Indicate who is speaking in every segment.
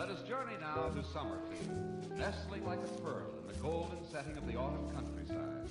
Speaker 1: Let us journey now to Summerfield, nestling like a pearl in the golden setting of the autumn countryside.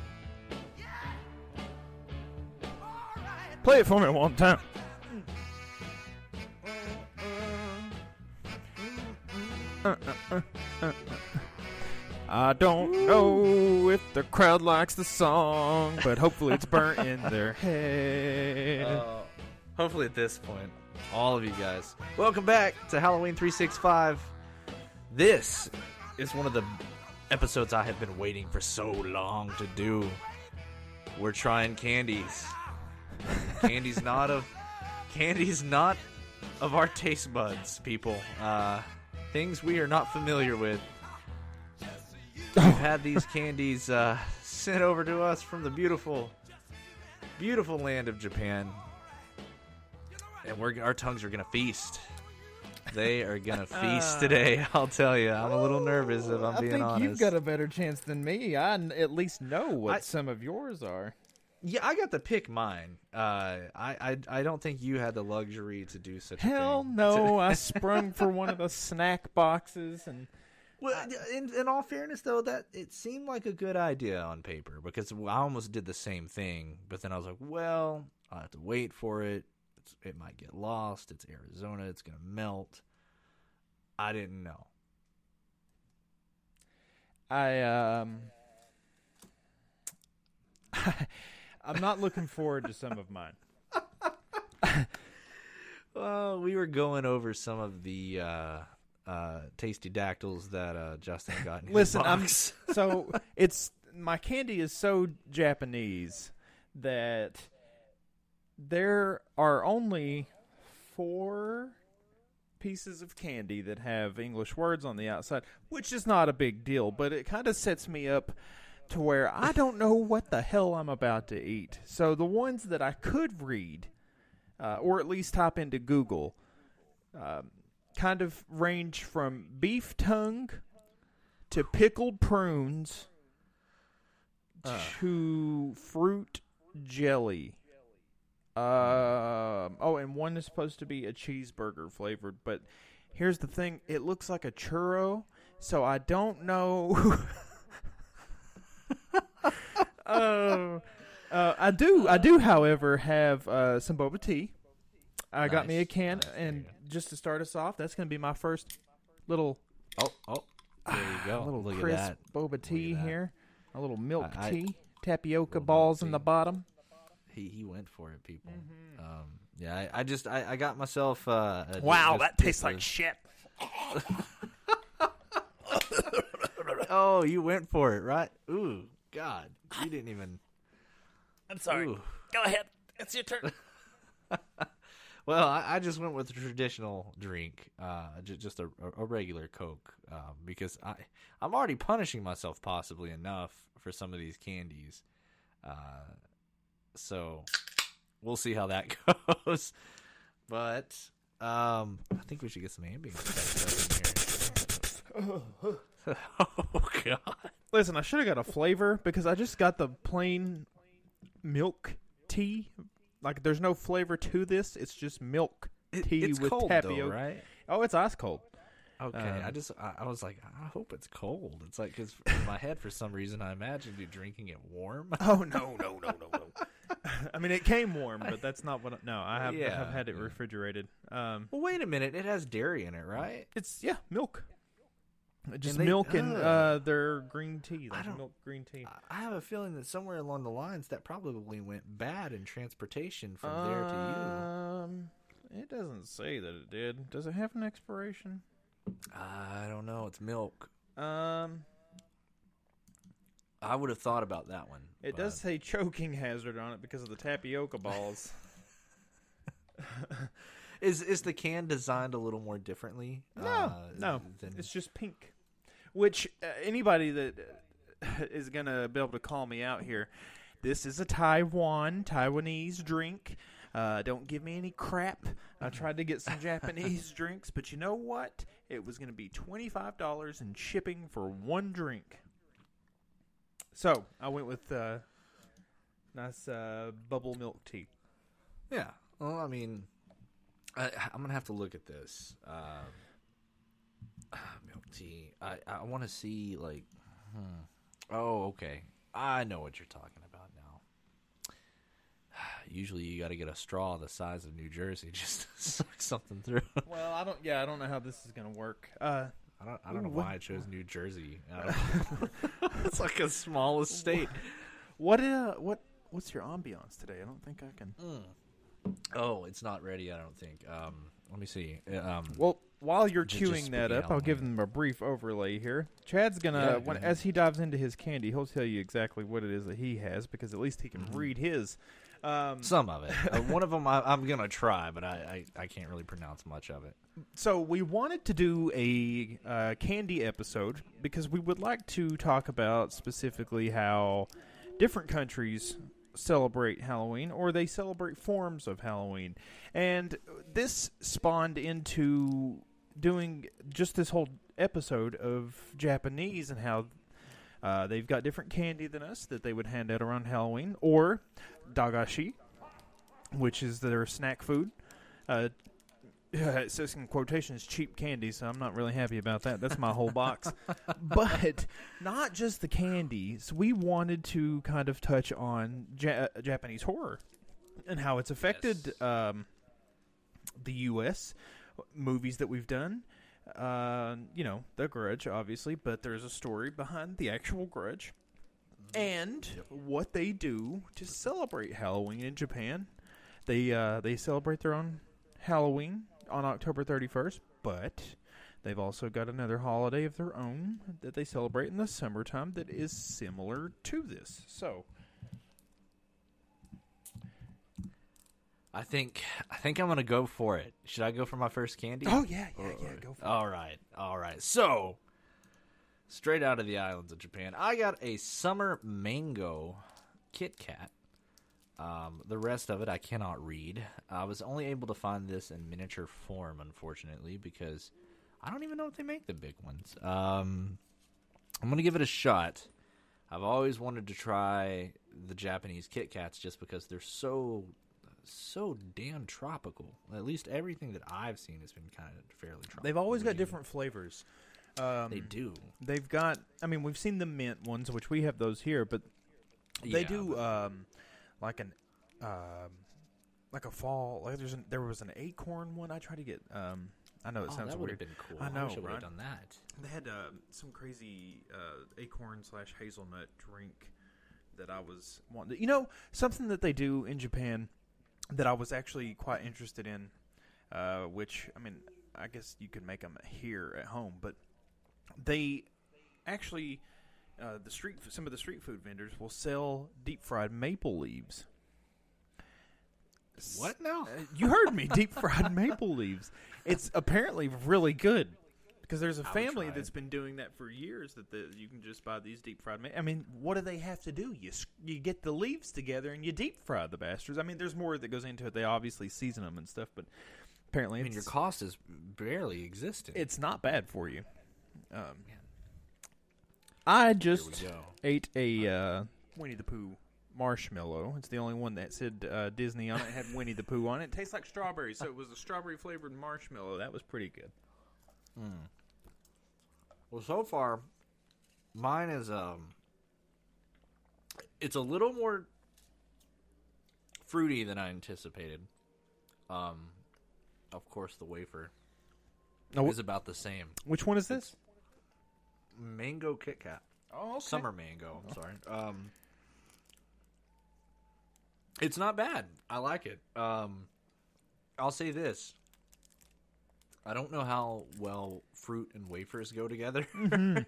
Speaker 2: Play it for me one time. Uh, uh, uh, I don't know if the crowd likes the song, but hopefully it's burnt in their head.
Speaker 3: Uh, hopefully, at this point, all of you guys, welcome back to Halloween 365. This is one of the episodes I have been waiting for so long to do. We're trying candies. Candy's not of candy's not of our taste buds, people. Uh, things we are not familiar with. We've had these candies uh, sent over to us from the beautiful, beautiful land of Japan, and we're our tongues are gonna feast. They are gonna feast today. I'll tell you. I'm a little nervous if I'm
Speaker 2: I
Speaker 3: being
Speaker 2: think
Speaker 3: honest.
Speaker 2: you've got a better chance than me. I n- at least know what
Speaker 3: I-
Speaker 2: some of yours are.
Speaker 3: Yeah, I got to pick mine. Uh, I, I I don't think you had the luxury to do such.
Speaker 2: Hell
Speaker 3: a thing.
Speaker 2: Hell no! I sprung for one of the snack boxes, and
Speaker 3: Well, in, in all fairness, though, that it seemed like a good idea on paper because I almost did the same thing, but then I was like, well, I have to wait for it. It's, it might get lost. It's Arizona. It's gonna melt. I didn't know.
Speaker 2: I um, I'm not looking forward to some of mine.
Speaker 3: Well, we were going over some of the uh, uh, tasty dactyls that uh, Justin got in
Speaker 2: Listen, I'm so it's my candy is so Japanese that there are only four pieces of candy that have English words on the outside, which is not a big deal, but it kind of sets me up to where I don't know what the hell I'm about to eat. So the ones that I could read, uh, or at least type into Google, um, kind of range from beef tongue to pickled prunes to fruit jelly. Um, oh, and one is supposed to be a cheeseburger flavored, but here's the thing: it looks like a churro, so I don't know. Oh, uh, I do. I do, however, have uh, some boba tea. I got me a can,
Speaker 3: Nice.
Speaker 2: And just to start us off, that's going to be my first little
Speaker 3: oh, oh, there you go.
Speaker 2: little
Speaker 3: Look
Speaker 2: crisp
Speaker 3: at that.
Speaker 2: boba tea here. A little milk
Speaker 3: I- I-
Speaker 2: tea, tapioca
Speaker 3: Little
Speaker 2: balls in the bottom.
Speaker 3: He he went for it, people.
Speaker 2: Mm-hmm.
Speaker 3: Um, yeah, I, I just I, I got myself. Uh, a,
Speaker 2: Wow, that tastes like shit.
Speaker 3: Oh, you went for it, right? Ooh, God, you didn't even.
Speaker 2: I'm sorry.
Speaker 3: Ooh.
Speaker 2: Go ahead. It's your turn.
Speaker 3: Well, I, I just went with the traditional drink, uh, ju- just a, a regular Coke, um, because I I'm already punishing myself possibly enough for some of these candies. Uh, so we'll see how that goes. But um, I think we should get some ambience effects up in here. oh God!
Speaker 2: Listen, I should have got a flavor because I just got the plain milk tea. Like, there's no flavor to this. It's just milk
Speaker 3: It-
Speaker 2: tea
Speaker 3: it's
Speaker 2: with
Speaker 3: cold
Speaker 2: tapioca.
Speaker 3: though, right?
Speaker 2: Oh, it's ice cold.
Speaker 3: Okay,
Speaker 2: Um,
Speaker 3: I just I, I was like, I hope it's cold. It's like because in my head, for some reason, I imagined you drinking it warm.
Speaker 2: Oh no, no, no, no, no. I mean, it came warm, but that's not what. I, no, I have, I have had it
Speaker 3: yeah.
Speaker 2: refrigerated. Um,
Speaker 3: Well, wait a minute. It has dairy in it, right?
Speaker 2: it's yeah, milk. Just
Speaker 3: they-
Speaker 2: milk and
Speaker 3: ugh.
Speaker 2: uh, their green tea.
Speaker 3: I don't-
Speaker 2: milk green tea.
Speaker 3: I have a feeling that somewhere along the lines that probably went bad in transportation from there to
Speaker 2: Um, it doesn't say that it did. Does it have an expiration?
Speaker 3: I don't know. It's milk.
Speaker 2: Um,
Speaker 3: I would have thought about that one.
Speaker 2: it
Speaker 3: but-
Speaker 2: does say choking hazard on it because of the tapioca balls.
Speaker 3: Is is the can designed a little more differently?
Speaker 2: no,
Speaker 3: uh,
Speaker 2: no,
Speaker 3: than-
Speaker 2: it's just pink. Which uh, anybody that uh, gonna be able to call me out here, this is a Taiwan Taiwanese drink. Uh, don't give me any crap. I tried to get some Japanese drinks, but you know what? It was gonna be twenty five dollars in shipping for one drink. So I went with uh, nice uh, bubble milk tea.
Speaker 3: Yeah. Well, I mean, I, I'm gonna have to look at this. Um, tea. I I want to see like. Hmm. Oh, okay. I know what you're talking about now. Usually, you got to get a straw the size of New Jersey just to suck something through.
Speaker 2: Well, I don't. Yeah, I don't know how this is gonna work. Uh,
Speaker 3: I don't. I don't know
Speaker 2: what-
Speaker 3: why I chose New Jersey. It's like a smallest state.
Speaker 2: what? Uh, what? What's your ambiance today? I don't think I can.
Speaker 3: Oh, it's not ready. I don't think. Um, let me see. Uh, Um,
Speaker 2: Well, while you're
Speaker 3: just
Speaker 2: queuing that up, I'll give them a brief overlay here. Chad's gonna,
Speaker 3: Yeah,
Speaker 2: when,
Speaker 3: ahead.
Speaker 2: as he dives into his candy, he'll tell you exactly what it is that he has because at least he can
Speaker 3: Mm-hmm.
Speaker 2: read his. Um,
Speaker 3: some of it. Uh, one of them I, I'm gonna try, but I, I I can't really pronounce much of it.
Speaker 2: so we wanted to do a uh, candy episode because we would like to talk about specifically how different countries celebrate Halloween or they celebrate forms of Halloween. And this spawned into doing just this whole episode of Japanese and how uh, they've got different candy than us that they would hand out around Halloween, or dagashi, which is their snack food. Uh, it says in quotations cheap candy, so I'm not really happy about that. That's my whole box. but not just the candies. We wanted to kind of touch on ja- uh, Japanese horror and how it's affected um, the U.S. movies that we've done. Uh, you know, The Grudge, obviously, but there's a story behind the actual Grudge and what they do to celebrate Halloween in Japan. They uh, they celebrate their own Halloween on October 31st, but they've also got another holiday of their own that they celebrate in the summertime that is similar to this. So,
Speaker 3: I think I think I'm gonna go for it. Should I go for my first candy?
Speaker 2: oh yeah, yeah, yeah, go for it.
Speaker 3: All right, all right. So, straight out of the islands of Japan, I got a summer mango Kit Kat. Um, the rest of it I cannot read. I was only able to find this in miniature form, unfortunately, because I don't even know if they make the big ones. Um, I'm gonna give it a shot. I've always wanted to try the Japanese Kit Kats just because they're so so damn tropical. At least everything that I've seen has been kind of fairly tropical.
Speaker 2: They've always got different flavors. Um,
Speaker 3: They do.
Speaker 2: They've got. I mean, we've seen the mint ones, which we have those here, but they
Speaker 3: Yeah,
Speaker 2: do
Speaker 3: but-
Speaker 2: um, like an um, like a fall. Like there's an, there was an acorn one. I tried to get. Um, I know it
Speaker 3: Oh,
Speaker 2: sounds
Speaker 3: that would
Speaker 2: weird.
Speaker 3: have been cool.
Speaker 2: I know,
Speaker 3: wish I would
Speaker 2: right?
Speaker 3: have done that.
Speaker 2: They had uh, some crazy uh, acorn slash hazelnut drink that I was wanting. You know, something that they do in Japan that I was actually quite interested in. Uh, which I mean, I guess you could make them here at home, but they actually uh, the street some of the street food vendors will sell deep fried maple leaves.
Speaker 3: What now?
Speaker 2: Uh, you heard me, deep fried maple leaves. It's apparently really good because there's a
Speaker 3: I
Speaker 2: family that's been doing that for years. That the, you can just buy these deep fried. Ma- I mean, what do they have to do? You you get the leaves together and you deep fry the bastards. I mean, there's more that goes into it. They obviously season them and stuff, but apparently,
Speaker 3: I mean, your cost is barely existent.
Speaker 2: it's not bad for you. Um, I just ate a uh, Winnie the Pooh marshmallow. It's the only one that said uh, Disney on it. It had Winnie the Pooh on it. It tastes like strawberry, so it was a strawberry flavored marshmallow. That was pretty good.
Speaker 3: Well, so far, mine is um, it's a little more fruity than I anticipated. Um, of course, the wafer
Speaker 2: Oh,
Speaker 3: is about the same.
Speaker 2: which one is this?
Speaker 3: mango Kit Kat.
Speaker 2: Oh, okay.
Speaker 3: Summer mango. I'm sorry. Um, it's not bad. I like it. Um, I'll say this. I don't know how well fruit and wafers go together.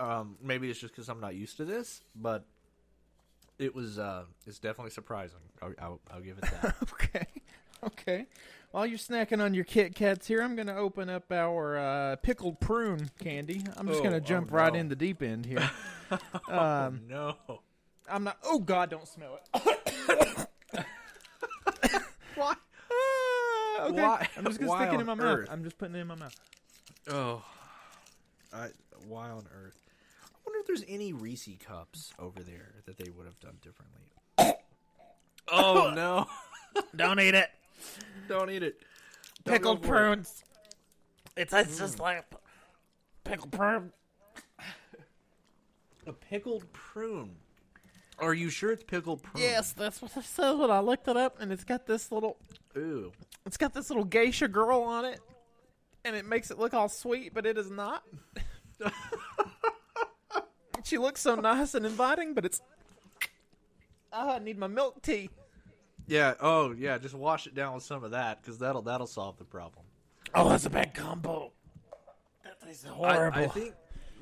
Speaker 3: Um, maybe it's just because I'm not used to this, but it was. Uh, it's definitely surprising. I'll, I'll, I'll give it that.
Speaker 2: Okay. Okay. While you're snacking on your Kit Kats here, I'm going to open up our uh, pickled prune candy. I'm just
Speaker 3: Oh,
Speaker 2: going to
Speaker 3: oh,
Speaker 2: jump right in the deep end here. um,
Speaker 3: no.
Speaker 2: I'm not. Oh God! Don't smell it.
Speaker 3: Why?
Speaker 2: Ah, okay.
Speaker 3: Why-
Speaker 2: I'm just gonna stick it in my
Speaker 3: earth?
Speaker 2: mouth. I'm just putting it in my mouth.
Speaker 3: Oh, I, why on earth? I wonder if there's any Reese cups over there that they would have done differently. oh no!
Speaker 2: Don't eat it.
Speaker 3: Don't eat it. Don't
Speaker 2: Pickled
Speaker 3: for it.
Speaker 2: prunes. it's tastes just mm. like pickled prune.
Speaker 3: A pickled prune. Are you sure it's pickled prune?
Speaker 2: Yes, that's what it says when I looked it up, and it's got this little,
Speaker 3: Ooh.
Speaker 2: It's got this little geisha girl on it, and it makes it look all sweet, but it is not. she looks so nice and inviting, but it's. Oh, I need my milk tea.
Speaker 3: Yeah. Oh, yeah. Just wash it down with some of that because that'll that'll solve the problem.
Speaker 2: Oh, that's a bad combo. That tastes
Speaker 3: I,
Speaker 2: horrible.
Speaker 3: I think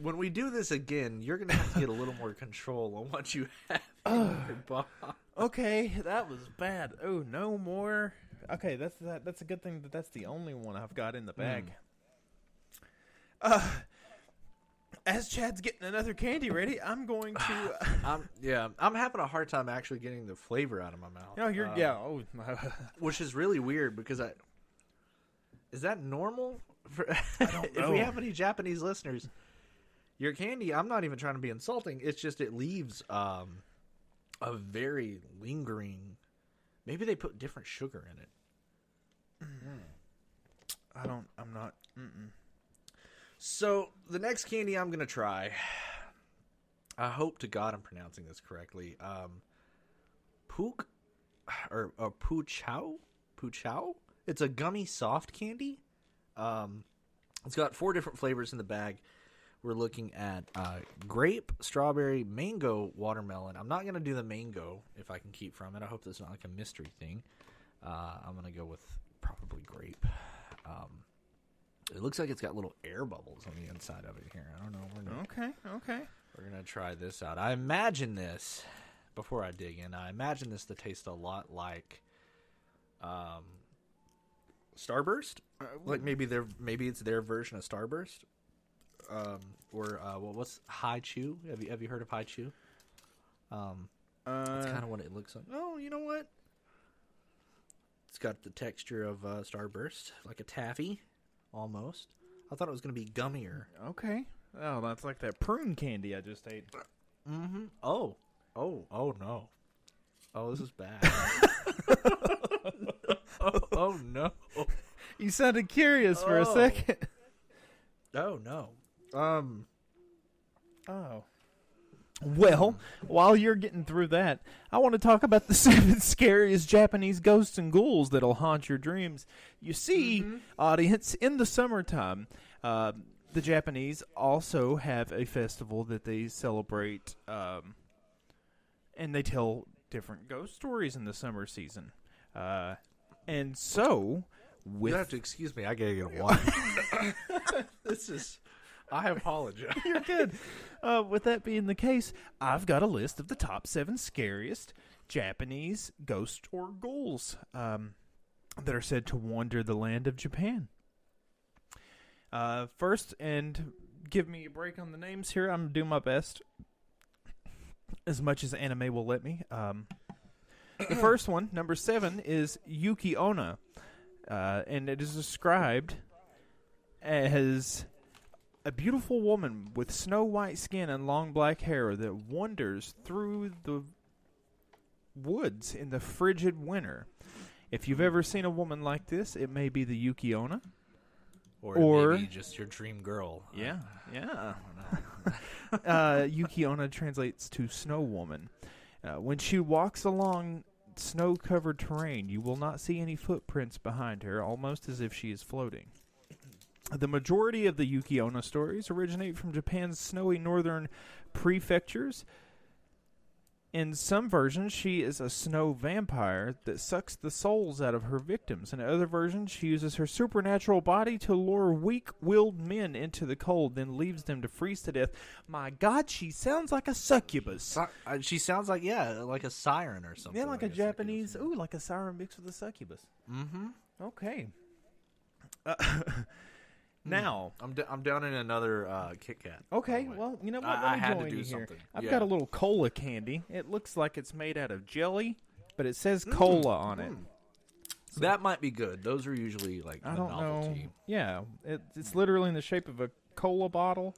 Speaker 3: when we do this again, you're gonna have to get a little more control on what you have in your box.
Speaker 2: Okay, that was bad. Oh, no more. Okay, that's that. That's a good thing that that's the only one I've got in the bag. Uh, as Chad's getting another candy ready, I'm going to. Uh,
Speaker 3: I'm yeah. I'm having a hard time actually getting the flavor out of my mouth.
Speaker 2: no, you're
Speaker 3: Uh,
Speaker 2: yeah. Oh,
Speaker 3: which is really weird because I is that normal? For, if we have any Japanese listeners, your candy. I'm not even trying to be insulting. It's just it leaves um, a very lingering. Maybe they put different sugar in it.
Speaker 2: I don't. I'm not. Mm-mm.
Speaker 3: So the next candy I'm gonna try. I hope to God I'm pronouncing this correctly. Um, Pook or Chow? Poo Chow? It's a gummy soft candy. Um, it's got four different flavors in the bag. We're looking at uh, grape, strawberry, mango, watermelon. I'm not gonna do the mango if I can keep from it. I hope that's not like a mystery thing. Uh, I'm gonna go with probably grape. Um, it looks like it's got little air bubbles on the inside of it here. I don't know. We're gonna,
Speaker 2: Okay. Okay.
Speaker 3: we're gonna try this out. I imagine this before I dig in. I imagine this to taste a lot like um, Starburst. like maybe their maybe it's their version of Starburst. Um, or uh, well, what's Hi-Chew? Have you have you heard of Hi-Chew? Um, that's
Speaker 2: Uh,
Speaker 3: kind of what it looks like. Oh, you know what? It's got the texture of uh, Starburst, like a taffy, almost. I thought it was going to be gummier.
Speaker 2: okay. Oh, that's like that prune candy I just ate.
Speaker 3: Mm-hmm. Oh, oh, oh no. Oh, this is bad. oh, oh no.
Speaker 2: You sounded curious for a
Speaker 3: Oh.
Speaker 2: second.
Speaker 3: Oh no. Um.
Speaker 2: Oh. Well, while you're getting through that, I want to talk about the seven scariest Japanese ghosts and ghouls that'll haunt your dreams. You see, audience, in the summertime, uh, the Japanese also have a festival that they celebrate, um, and they tell different ghost stories in the summer season. Uh, and so, with
Speaker 3: You have to excuse me. I gotta get a water. this is. I apologize.
Speaker 2: You're good. Uh, with that being the case, I've got a list of the top seven scariest Japanese ghosts or ghouls um, that are said to wander the land of Japan. Uh, first, and give me a break on the names here. I'm doing my best, as much as anime will let me. Um, the first one, number seven, is Yuki Onna, uh, and it is described as a beautiful woman with snow white skin and long black hair that wanders through the woods in the frigid winter. If you've ever seen a woman like this, it may be the Yuki Onna.
Speaker 3: Or,
Speaker 2: Or-
Speaker 3: maybe just your dream girl.
Speaker 2: Yeah, yeah. uh, Yuki Onna translates to snow woman. Uh, when she walks along snow covered terrain, you will not see any footprints behind her, almost as if she is floating. The majority of the Yuki Onna stories originate from Japan's snowy northern prefectures. In some versions, she is a snow vampire that sucks the souls out of her victims. In other versions, she uses her supernatural body to lure weak willed men into the cold, then leaves them to freeze to death. My god, she sounds like a succubus.
Speaker 3: Uh, she sounds like yeah, like a siren or something.
Speaker 2: Yeah, like a
Speaker 3: I guess, like
Speaker 2: Japanese. Ooh, like a siren mixed with a succubus.
Speaker 3: Mm-hmm.
Speaker 2: Okay. Uh, now,
Speaker 3: I'm d- I'm down in another uh, Kit Kat. by
Speaker 2: okay.
Speaker 3: the way.
Speaker 2: Well, you know what?
Speaker 3: I- I
Speaker 2: me
Speaker 3: had to
Speaker 2: join
Speaker 3: do
Speaker 2: you here.
Speaker 3: something.
Speaker 2: I've
Speaker 3: Yeah.
Speaker 2: got a little cola candy. It looks like it's made out of jelly, but it says
Speaker 3: Mm.
Speaker 2: cola on it.
Speaker 3: that might be good. Those are usually like
Speaker 2: I
Speaker 3: the
Speaker 2: don't know. Yeah, it, it's literally in the shape of a cola bottle.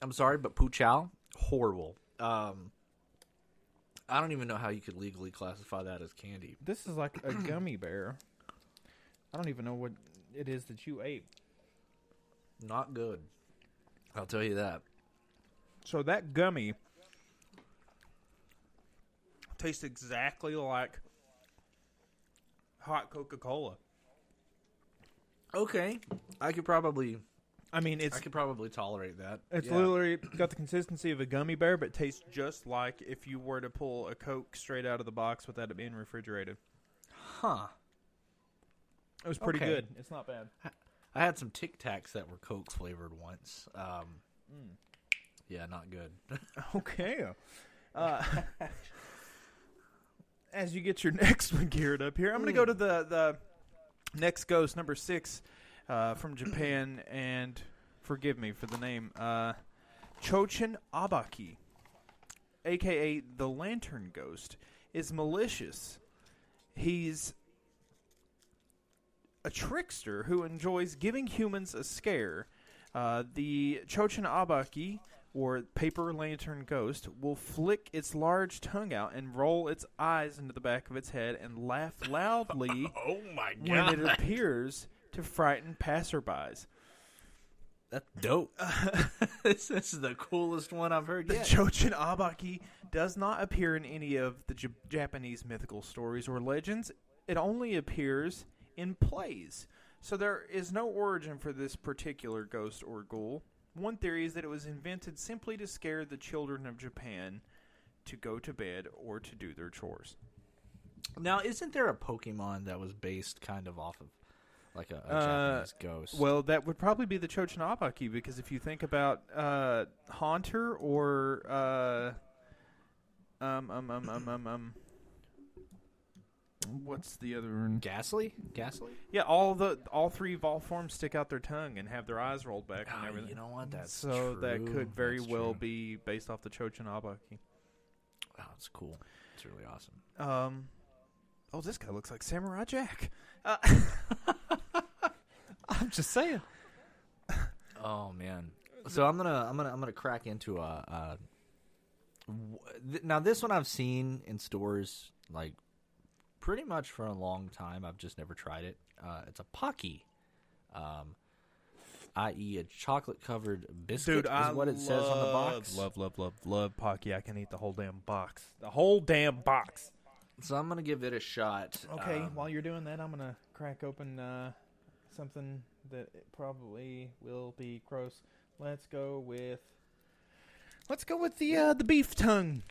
Speaker 3: I'm sorry, but Puchow horrible. Um, I don't even know how you could legally classify that as candy.
Speaker 2: This is like a gummy bear. I don't even know what it is that you ate.
Speaker 3: Not good. I'll tell you that.
Speaker 2: So that gummy tastes exactly like hot Coca Cola.
Speaker 3: Okay, I could probably
Speaker 2: I mean, it's
Speaker 3: I could probably tolerate that.
Speaker 2: it's
Speaker 3: Yeah.
Speaker 2: literally got the consistency of a gummy bear, but tastes just like if you were to pull a Coke straight out of the box without it being refrigerated.
Speaker 3: huh.
Speaker 2: It was pretty
Speaker 3: Okay.
Speaker 2: good. It's not bad.
Speaker 3: I had some Tic Tacs that were Coke flavored once. Um,
Speaker 2: Hmm.
Speaker 3: Yeah, not good.
Speaker 2: Okay. Uh, as you get your next one geared up here, I'm going to go to the the next ghost number six uh, from Japan, and forgive me for the name, uh, Chochin Abaki, aka the Lantern Ghost, is malicious. He's a trickster who enjoys giving humans a scare. Uh, the Chochin Abaki, or paper lantern ghost, will flick its large tongue out and roll its eyes into the back of its head and laugh loudly
Speaker 3: oh my God.
Speaker 2: when it appears to frighten passerbys.
Speaker 3: That's dope. this, this is the coolest one I've heard
Speaker 2: The
Speaker 3: yet.
Speaker 2: Chochin Abaki does not appear in any of the J- Japanese mythical stories or legends. It only appears in plays. So there is no origin for this particular ghost or ghoul. One theory is that it was invented simply to scare the children of Japan to go to bed or to do their chores.
Speaker 3: now, isn't there a Pokemon that was based kind of off of like a, a
Speaker 2: Uh,
Speaker 3: Japanese ghost?
Speaker 2: Well, that would probably be the Chochin Abaki because if you think about uh, Haunter or uh, um, um, um, um, um, um, what's the other one?
Speaker 3: Gastly? Gastly?
Speaker 2: Yeah, all the all three Vol forms stick out their tongue and have their eyes rolled back and
Speaker 3: Ah,
Speaker 2: everything.
Speaker 3: you know what? That's
Speaker 2: so that could very
Speaker 3: That's
Speaker 2: well
Speaker 3: true.
Speaker 2: be based off the Chochin Abaki.
Speaker 3: Oh, that's cool. It's really awesome.
Speaker 2: Um, oh, this guy looks like Samurai Jack. Uh, I'm just saying.
Speaker 3: Oh man. So I'm gonna I'm gonna I'm gonna crack into a. a w- th- now this one I've seen in stores like pretty much for a long time. I've just never tried it. Uh, it's a Pocky, um, i.e. a chocolate covered biscuit
Speaker 2: Dude,
Speaker 3: is
Speaker 2: I
Speaker 3: what it says on the box.
Speaker 2: Love, love, love, love Pocky. I can eat the whole damn box. The whole damn box.
Speaker 3: So I'm gonna give it a shot.
Speaker 2: Okay,
Speaker 3: Um,
Speaker 2: while you're doing that, I'm gonna crack open uh, something that probably will be gross. Let's go with. Let's go with the uh, the beef tongue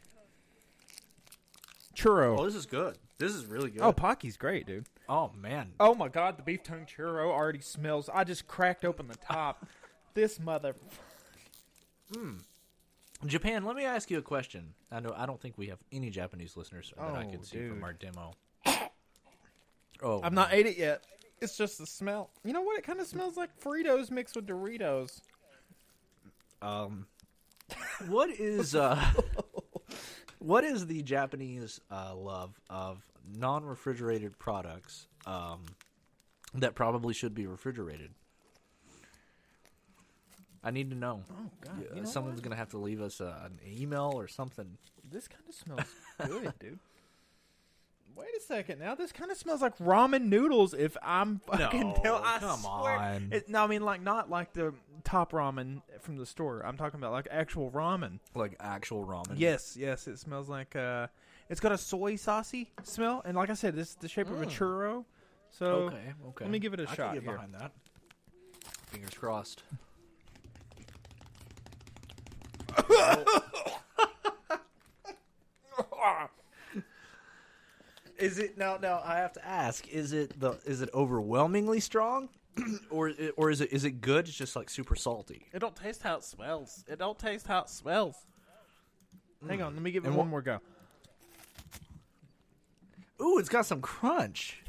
Speaker 2: churro.
Speaker 3: oh, this is good. This is really good.
Speaker 2: Oh, Pocky's great, dude.
Speaker 3: oh man.
Speaker 2: Oh my god, the beef tongue churro already smells. I just cracked open the top. this mother. Hmm.
Speaker 3: Japan, let me ask you a question. I know I don't think we have any Japanese listeners that I
Speaker 2: Oh,
Speaker 3: can see
Speaker 2: dude.
Speaker 3: from our demo. Oh,
Speaker 2: I've not ate it yet. It's just the smell. You know what? It kind of smells like Fritos mixed with Doritos.
Speaker 3: Um, what is uh, what is the Japanese uh, love of non-refrigerated products um, that probably should be refrigerated? I need to know.
Speaker 2: Oh god,
Speaker 3: Yeah,
Speaker 2: you know
Speaker 3: Someone's
Speaker 2: what?
Speaker 3: gonna have to leave us uh, an email or something.
Speaker 2: This kind of smells good, dude. Wait a second. Now this kind of smells like ramen noodles. If I'm fucking
Speaker 3: No,
Speaker 2: tell, I
Speaker 3: come
Speaker 2: swear.
Speaker 3: on.
Speaker 2: It, no, I mean like not like the top ramen from the store. I'm talking about like actual ramen.
Speaker 3: Like actual ramen.
Speaker 2: Yes, yes. It smells like uh, it's got a soy saucy smell, and like I said, this is the shape of a churro. So
Speaker 3: Okay. Okay.
Speaker 2: let me give it a
Speaker 3: I can
Speaker 2: shot
Speaker 3: get
Speaker 2: here.
Speaker 3: behind that. Fingers crossed. Is it now? Now I have to ask: Is it the? Is it overwhelmingly strong, or or is it is it good? It's just like super salty.
Speaker 2: It don't taste how it smells. It don't taste how it smells. Hang on, let me give it
Speaker 3: And
Speaker 2: one
Speaker 3: wha-
Speaker 2: more go.
Speaker 3: Ooh, it's got some crunch.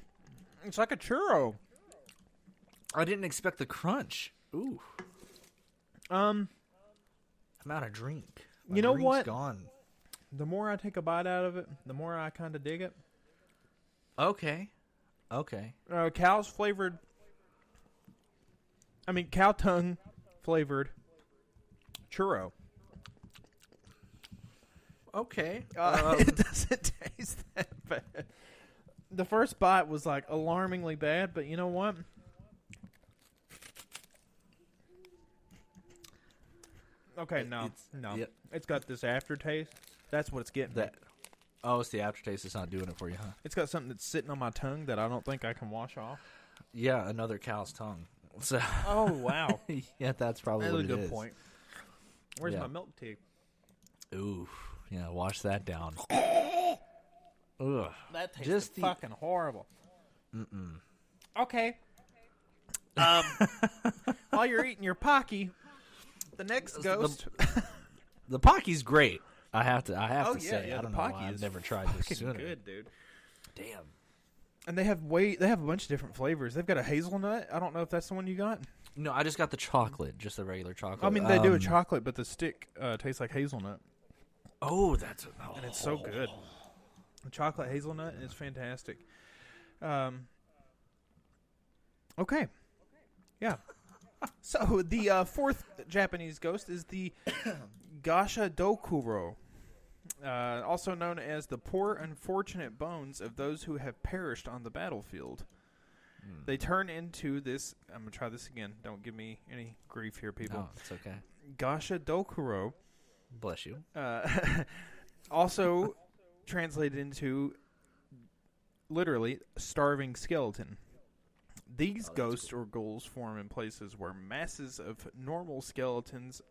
Speaker 2: It's like a churro.
Speaker 3: I didn't expect the crunch. Ooh,
Speaker 2: Um,
Speaker 3: I'm out of drink.
Speaker 2: You know
Speaker 3: drink's
Speaker 2: what?
Speaker 3: Gone.
Speaker 2: the more I take a bite out of it, the more I kind of dig it.
Speaker 3: Okay. Okay.
Speaker 2: Uh, cow's flavored. I mean, cow tongue flavored churro.
Speaker 3: Okay.
Speaker 2: Uh, it doesn't taste that bad. The first bite was like alarmingly bad, but you know what? Okay, no,
Speaker 3: It's-
Speaker 2: no,
Speaker 3: yep.
Speaker 2: it's got this aftertaste. That's what it's getting.
Speaker 3: that. Oh, it's the aftertaste. It's not doing it for you, huh?
Speaker 2: It's got something that's sitting on my tongue that I don't think I can wash off.
Speaker 3: Yeah, another cow's tongue. So
Speaker 2: Oh wow,
Speaker 3: yeah, that's probably
Speaker 2: that's a good point. Where's
Speaker 3: Yeah.
Speaker 2: my milk tea?
Speaker 3: Ooh, yeah, wash that down. Ugh.
Speaker 2: That tastes
Speaker 3: Just the-
Speaker 2: fucking horrible. Mm-mm. Okay. Um, while you're eating your pocky, the next ghost.
Speaker 3: The Pocky's great. I have to. I have
Speaker 2: Oh,
Speaker 3: to
Speaker 2: yeah,
Speaker 3: say.
Speaker 2: yeah,
Speaker 3: I don't know. Why I've never tried this sooner.
Speaker 2: good, dude.
Speaker 3: Damn.
Speaker 2: And they have way they have a bunch of different flavors. They've got a hazelnut. I don't know if that's the one you got.
Speaker 3: No, I just got the chocolate, just the regular chocolate.
Speaker 2: I mean, they do a
Speaker 3: Um,
Speaker 2: chocolate, but the stick uh, tastes like hazelnut,
Speaker 3: Oh, that's
Speaker 2: and it's so good. The chocolate hazelnut is fantastic. Um. Okay. Yeah. So the uh, fourth Japanese ghost is the Gasha Dokuro, uh, also known as the poor unfortunate bones of those who have perished on the battlefield. They turn into this. I'm gonna try this again. Don't give me any grief here, people.
Speaker 3: No, it's okay.
Speaker 2: Gasha Dokuro,
Speaker 3: Bless you.
Speaker 2: uh, also translated into literally starving skeleton. These ghosts or ghouls form in places where masses of normal skeletons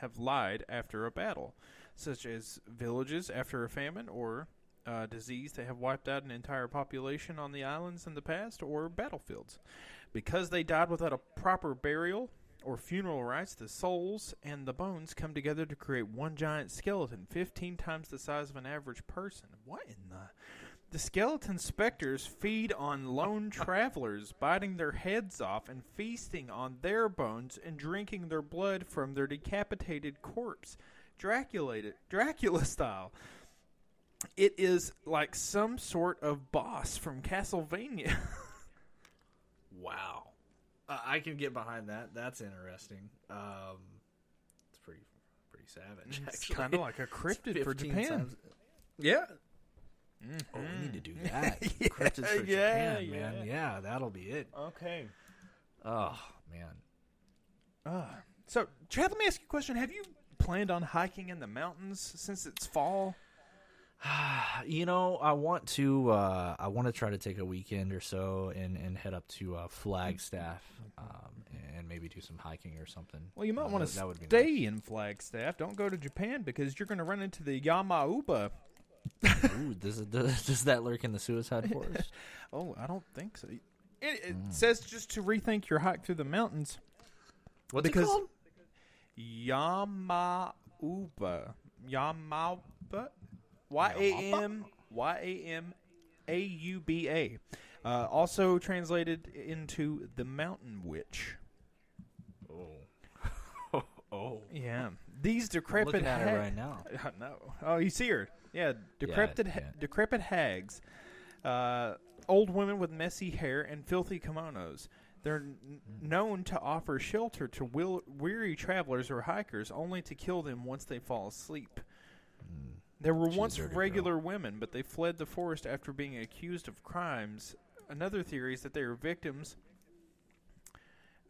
Speaker 2: have lied after a battle, such as villages after a famine or uh, disease that have wiped out an entire population on the islands in the past or battlefields. Because they died without a proper burial or funeral rites, the souls and the bones come together to create one giant skeleton, 15 times the size of an average person. What in the. The skeleton specters feed on lone travelers, biting their heads off and feasting on their bones and drinking their blood from their decapitated corpse. Dracula, Dracula style. It is like some sort of boss from Castlevania.
Speaker 3: Wow. Uh, I can get behind that. That's interesting. Um, it's pretty pretty savage.
Speaker 2: it's kind of like a cryptid for Japan.
Speaker 3: times- Yeah. Oh, we need to do that.
Speaker 2: Yeah,
Speaker 3: Cryptids for
Speaker 2: yeah,
Speaker 3: Japan, man.
Speaker 2: yeah.
Speaker 3: Yeah, that'll be it.
Speaker 2: Okay.
Speaker 3: Oh man.
Speaker 2: Uh, so, Chad, let me ask you a question. Have you planned on hiking in the mountains since it's fall?
Speaker 3: You know, I want to. Uh, I want to try to take a weekend or so and, and head up to uh, Flagstaff, um, and maybe do some hiking or something.
Speaker 2: Well, you might
Speaker 3: Uh,
Speaker 2: want to
Speaker 3: that
Speaker 2: stay
Speaker 3: nice.
Speaker 2: in Flagstaff. Don't go to Japan because you're going to run into the Yamauba.
Speaker 3: Ooh, does, it, does does that lurk in the suicide forest?
Speaker 2: Oh, I don't think so. It, it
Speaker 3: Hmm.
Speaker 2: says just to rethink your hike through the mountains.
Speaker 3: What's
Speaker 2: Because-
Speaker 3: it called?
Speaker 2: Yamauba. Yamauba? Y A M Y A M A U B A. Uh, also translated into the Mountain Witch.
Speaker 3: Oh, oh.
Speaker 2: Yeah. These decrepit
Speaker 3: looking at her right now.
Speaker 2: No. Oh, you see her. Yeah, decrepit
Speaker 3: yeah.
Speaker 2: decrepit hags. Uh, old women with messy hair and filthy kimonos. They're n-
Speaker 3: Hmm.
Speaker 2: known to offer shelter to will- weary travelers or hikers, only to kill them once they fall asleep. There were.
Speaker 3: She's
Speaker 2: once
Speaker 3: dirty girl.
Speaker 2: regular women, but they fled the forest after being accused of crimes. Another theory is that they are victims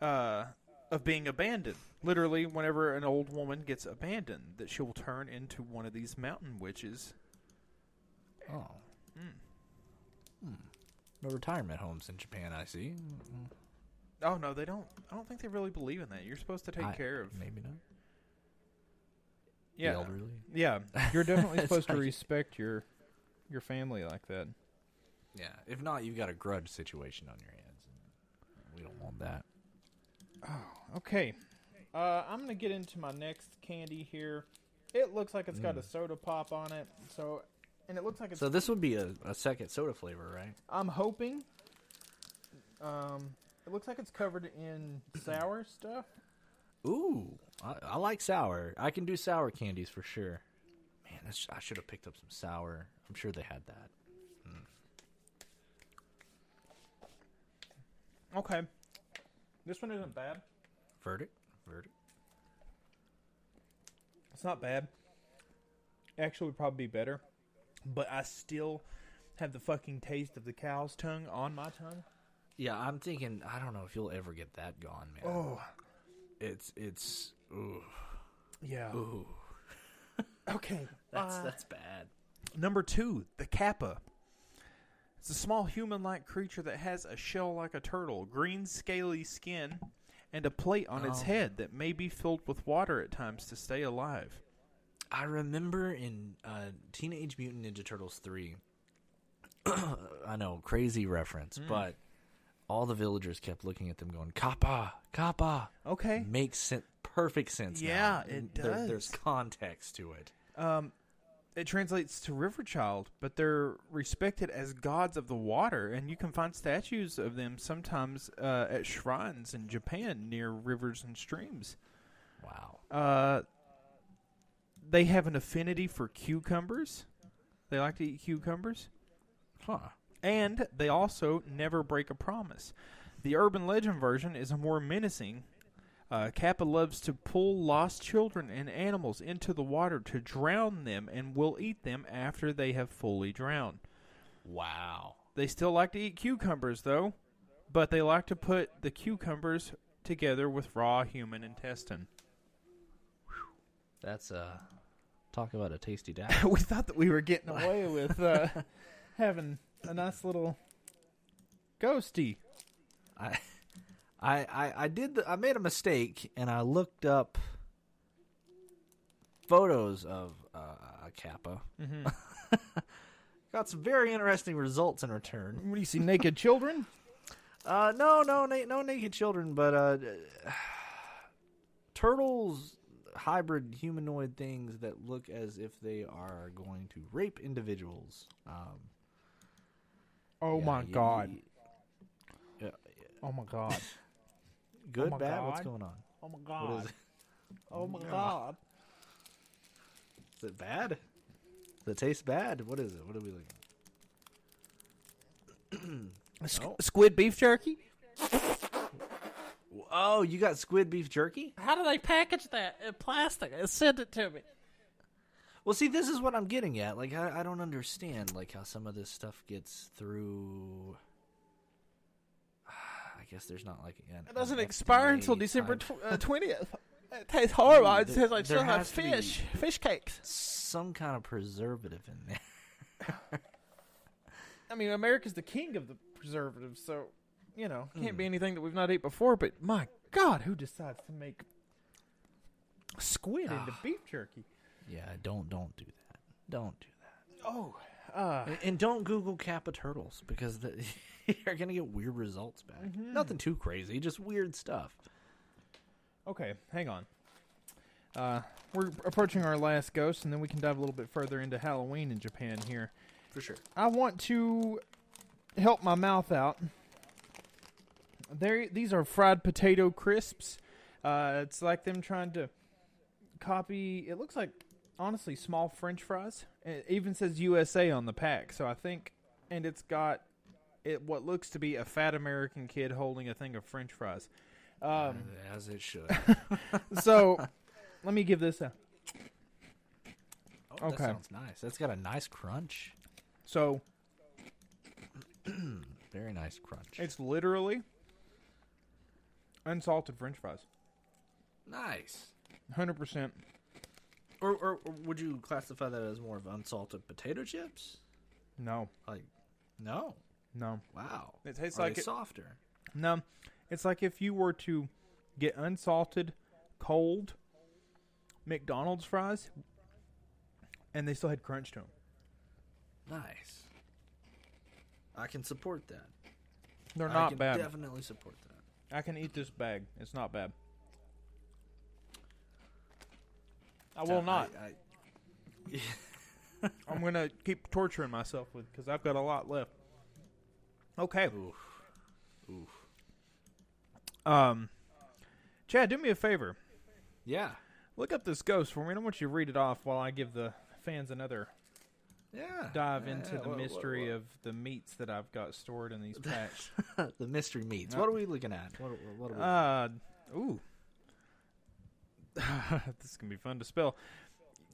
Speaker 2: uh, of being abandoned. Literally, whenever an old woman gets abandoned, that she will turn into one of these mountain witches.
Speaker 3: Oh. Hmm. No retirement homes in Japan, I see.
Speaker 2: Oh no, they don't. I don't think they really believe in that. You're supposed to take
Speaker 3: I-
Speaker 2: care of.
Speaker 3: maybe not.
Speaker 2: Yeah,
Speaker 3: The elderly.
Speaker 2: yeah. You're definitely supposed to respect your your family like that.
Speaker 3: Yeah. If not, you've got a grudge situation on your hands. and We don't want that.
Speaker 2: Oh, okay, uh, I'm gonna get into my next candy here. It looks like it's got a soda pop on it, so and it looks like it's.
Speaker 3: So this would be a, a second soda flavor, right?
Speaker 2: I'm hoping. Um, it looks like it's covered in sour stuff.
Speaker 3: Ooh, I, I like sour. I can do sour candies for sure. Man, that's, I should have picked up some sour. I'm sure they had that. Hmm.
Speaker 2: Okay, this one isn't bad.
Speaker 3: Verdict. Verdict.
Speaker 2: It's not bad. Actually, would probably be better, but I still have the fucking taste of the cow's tongue on my tongue.
Speaker 3: Yeah, I'm thinking. I don't know if you'll ever get that gone, man.
Speaker 2: Oh,
Speaker 3: It's it's. Ooh,
Speaker 2: yeah.
Speaker 3: ooh.
Speaker 2: Okay,
Speaker 3: That's
Speaker 2: uh,
Speaker 3: that's bad.
Speaker 2: Number two, the kappa. It's a small human-like creature that has a shell like a turtle, green scaly skin, and a plate on its
Speaker 3: Oh.
Speaker 2: head that may be filled with water at times to stay alive.
Speaker 3: I remember in uh, Teenage Mutant Ninja Turtles three. I know, crazy reference,
Speaker 2: Hmm.
Speaker 3: but all the villagers kept looking at them, going "Kappa, Kappa."
Speaker 2: Okay.
Speaker 3: Makes sense, perfect sense. now.
Speaker 2: Yeah, it
Speaker 3: There- there's context to it.
Speaker 2: Um, it translates to river child, but they're respected as gods of the water, and you can find statues of them sometimes uh, at shrines in Japan near rivers and streams.
Speaker 3: Wow.
Speaker 2: Uh, they have an affinity for cucumbers. They like to eat cucumbers.
Speaker 3: Huh.
Speaker 2: And they also never break a promise. The urban legend version is more menacing. Uh, Kappa loves to pull lost children and animals into the water to drown them and will eat them after they have fully drowned.
Speaker 3: Wow.
Speaker 2: They still like to eat cucumbers, though, but they like to put the cucumbers together with raw human intestine.
Speaker 3: That's uh, talk about a tasty dad.
Speaker 2: we thought that we were getting away with uh, having a nice little ghosty.
Speaker 3: I, I, I, I did. The, I made a mistake, and I looked up photos of uh, a kappa.
Speaker 2: Mm-hmm.
Speaker 3: Got some very interesting results in return.
Speaker 2: What do you see? Naked children?
Speaker 3: Uh, no, no, na- no naked children, but uh, turtles, hybrid humanoid things that look as if they are going to rape individuals. Um,
Speaker 2: Oh
Speaker 3: yeah,
Speaker 2: my
Speaker 3: you-
Speaker 2: god!
Speaker 3: you- yeah,
Speaker 2: Oh my god!
Speaker 3: Oh good,
Speaker 2: my
Speaker 3: bad. What's going on?
Speaker 2: Oh my god!
Speaker 3: is it?
Speaker 2: Oh my god!
Speaker 3: Is it bad? Does it taste bad? What is it? What are we looking?
Speaker 2: Squ- Squid beef jerky?
Speaker 3: Oh, you got squid beef jerky?
Speaker 4: How do they package that in plastic and send it to me?
Speaker 3: Well, see, this is what I'm getting at. Like, I, I don't understand like how some of this stuff gets through. I guess there's not like an,
Speaker 2: It doesn't
Speaker 3: an
Speaker 2: expire
Speaker 3: FDA
Speaker 2: until December uh, twentieth. it tastes horrible. It I
Speaker 3: there
Speaker 2: still have
Speaker 3: has to be-
Speaker 2: fish, fish cakes.
Speaker 3: some kind of preservative in there.
Speaker 2: I mean, America's the king of the preservatives, so you know, can't be anything that we've not ate before. But my God, who decides to make squid into beef jerky?
Speaker 3: Yeah, don't don't do that. Don't do that.
Speaker 2: Oh, uh,
Speaker 3: And, and don't Google Kappa turtles because the, you're gonna get weird results back.
Speaker 2: Mm-hmm.
Speaker 3: Nothing too crazy, just weird stuff.
Speaker 2: okay, hang on. Uh, we're approaching our last ghost, and then we can dive a little bit further into Halloween in Japan here.
Speaker 3: For sure.
Speaker 2: I want to help my mouth out. There, these are fried potato crisps. Uh, it's like them trying to copy. It looks like honestly small French fries. It even says USA on the pack, so I think, and it's got it what looks to be a fat American kid holding a thing of French fries. Um,
Speaker 3: As it should.
Speaker 2: so let me give this a
Speaker 3: Oh,
Speaker 2: Okay.
Speaker 3: That sounds nice. That's got a nice crunch.
Speaker 2: so.
Speaker 3: Very nice crunch.
Speaker 2: It's literally unsalted French fries,
Speaker 3: nice.
Speaker 2: hundred percent.
Speaker 3: Or, or, or would you classify that as more of unsalted potato chips?
Speaker 2: No,
Speaker 3: Like, no.
Speaker 2: no.
Speaker 3: Wow.
Speaker 2: It tastes
Speaker 3: Are
Speaker 2: like
Speaker 3: they
Speaker 2: it-
Speaker 3: softer.
Speaker 2: No, It's like if you were to get unsalted, cold McDonald's fries, and they still had crunch to them.
Speaker 3: Nice. I can support that.
Speaker 2: They're
Speaker 3: I
Speaker 2: not
Speaker 3: can
Speaker 2: bad.
Speaker 3: Definitely support that.
Speaker 2: I can eat this bag. It's not bad. I will not.
Speaker 3: I, I,
Speaker 2: I'm gonna keep torturing myself with because I've got a lot left. Okay.
Speaker 3: Oof.
Speaker 2: Um, Chad, do me a favor.
Speaker 3: yeah.
Speaker 2: Look up this ghost for me. and I want you to read it off while I give the fans another
Speaker 3: Yeah.
Speaker 2: dive
Speaker 3: Yeah,
Speaker 2: into
Speaker 3: yeah,
Speaker 2: the
Speaker 3: what- what-
Speaker 2: mystery
Speaker 3: what-
Speaker 2: of the meats that I've got stored in these packs.
Speaker 3: the mystery meats. What are we looking at? What, what are we
Speaker 2: uh, ooh. this is gonna be fun to spell.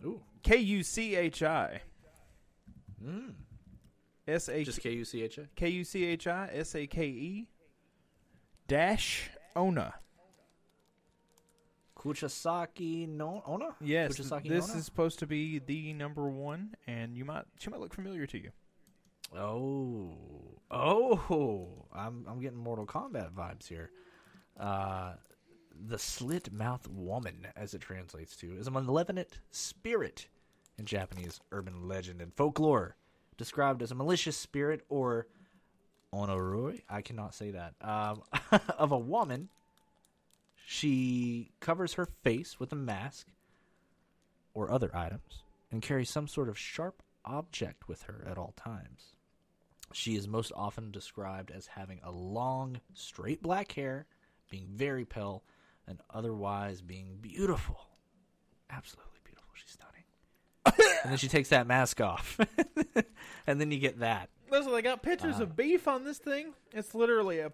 Speaker 3: Ooh.
Speaker 2: K U C H I
Speaker 3: Mm.
Speaker 2: S A
Speaker 3: Just K U C H A?
Speaker 2: K U C H I S A K E dash Ona.
Speaker 3: Kuchisaki no Ona?
Speaker 2: Yes,
Speaker 3: Kuchisaki
Speaker 2: this
Speaker 3: Nona?
Speaker 2: is supposed to be the number one, and you might she might look familiar to you.
Speaker 3: Oh, oh! I'm I'm getting Mortal Kombat vibes here. Uh, the slit mouth woman, as it translates to, is a malevolent spirit in Japanese urban legend and folklore, described as a malicious spirit or onoroi. I cannot say that. Um, of a woman. She covers her face with a mask or other items and carries some sort of sharp object with her at all times. She is most often described as having a long, straight black hair, being very pale, and otherwise being beautiful. Absolutely beautiful. She's stunning. and then she takes that mask off. and then you get that.
Speaker 2: Listen, they got pictures of uh-huh. beef on this thing. It's literally a.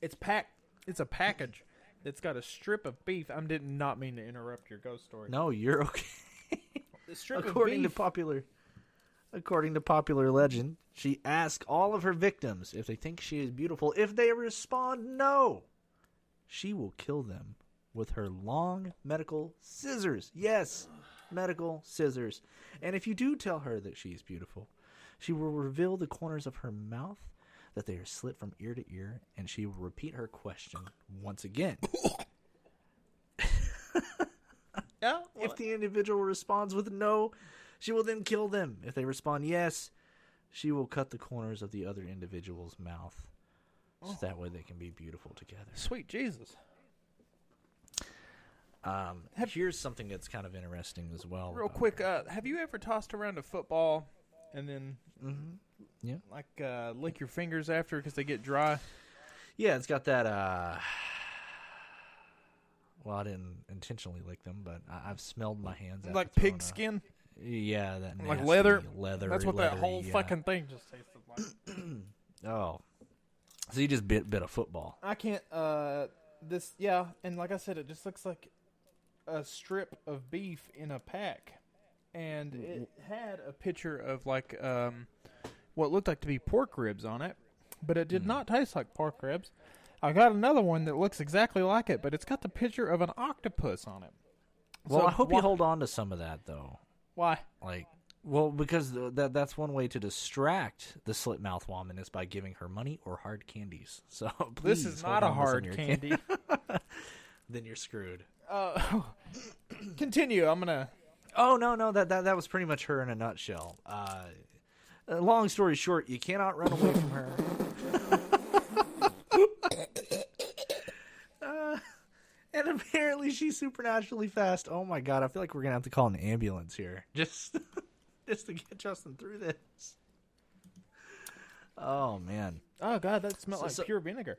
Speaker 2: It's pack. It's a package. It's got a strip of beef. I did not mean to interrupt your ghost story.
Speaker 3: No, you're okay.
Speaker 2: the strip
Speaker 3: according to popular according to popular legend, she asks all of her victims if they think she is beautiful. If they respond no, she will kill them with her long medical scissors. Yes, medical scissors. And if you do tell her that she is beautiful, she will reveal the corners of her mouth that they are slit from ear to ear, and she will repeat her question once again.
Speaker 2: yeah,
Speaker 3: If the individual responds with no, she will then kill them. If they respond yes, she will cut the corners of the other individual's mouth. So that way they can be beautiful together.
Speaker 2: sweet Jesus.
Speaker 3: Um, here's something that's kind of interesting as well.
Speaker 2: Real quick, uh, have you ever tossed around a football and then
Speaker 3: Mhm. Yeah.
Speaker 2: like uh, lick your fingers after because they get dry?
Speaker 3: Yeah, it's got that. Uh, well, I didn't intentionally lick them, but I, I've smelled my hands
Speaker 2: like pig
Speaker 3: a- Yeah, that
Speaker 2: like leather.
Speaker 3: leather.
Speaker 2: That's what that whole
Speaker 3: yeah.
Speaker 2: fucking thing just tasted like.
Speaker 3: Oh, so you just bit bit a football.
Speaker 2: I can't. Uh, this yeah, and like I said, it just looks like a strip of beef in a pack, and it had a picture of like um, what looked like to be pork ribs on it, but it did not taste like pork ribs. I got another one that looks exactly like it, but it's got the picture of an octopus on it.
Speaker 3: Well,
Speaker 2: So
Speaker 3: I hope
Speaker 2: why-
Speaker 3: you hold on to some of that though.
Speaker 2: Why?
Speaker 3: Like, well, because th- that that's one way to distract the slit mouth woman is by giving her money or hard candies. So
Speaker 2: This is not a
Speaker 3: on to some of
Speaker 2: hard
Speaker 3: your
Speaker 2: candy.
Speaker 3: then you're screwed.
Speaker 2: uh, continue. I'm gonna.
Speaker 3: Oh no, no, that that that was pretty much her in a nutshell. Uh, uh, long story short, you cannot run away from her. Uh, and apparently she's supernaturally fast. Oh my god, I feel like we're gonna have to call an ambulance here just just to get Justin through this. Oh man.
Speaker 2: Oh god, that smells
Speaker 3: So-
Speaker 2: like
Speaker 3: so-
Speaker 2: pure vinegar.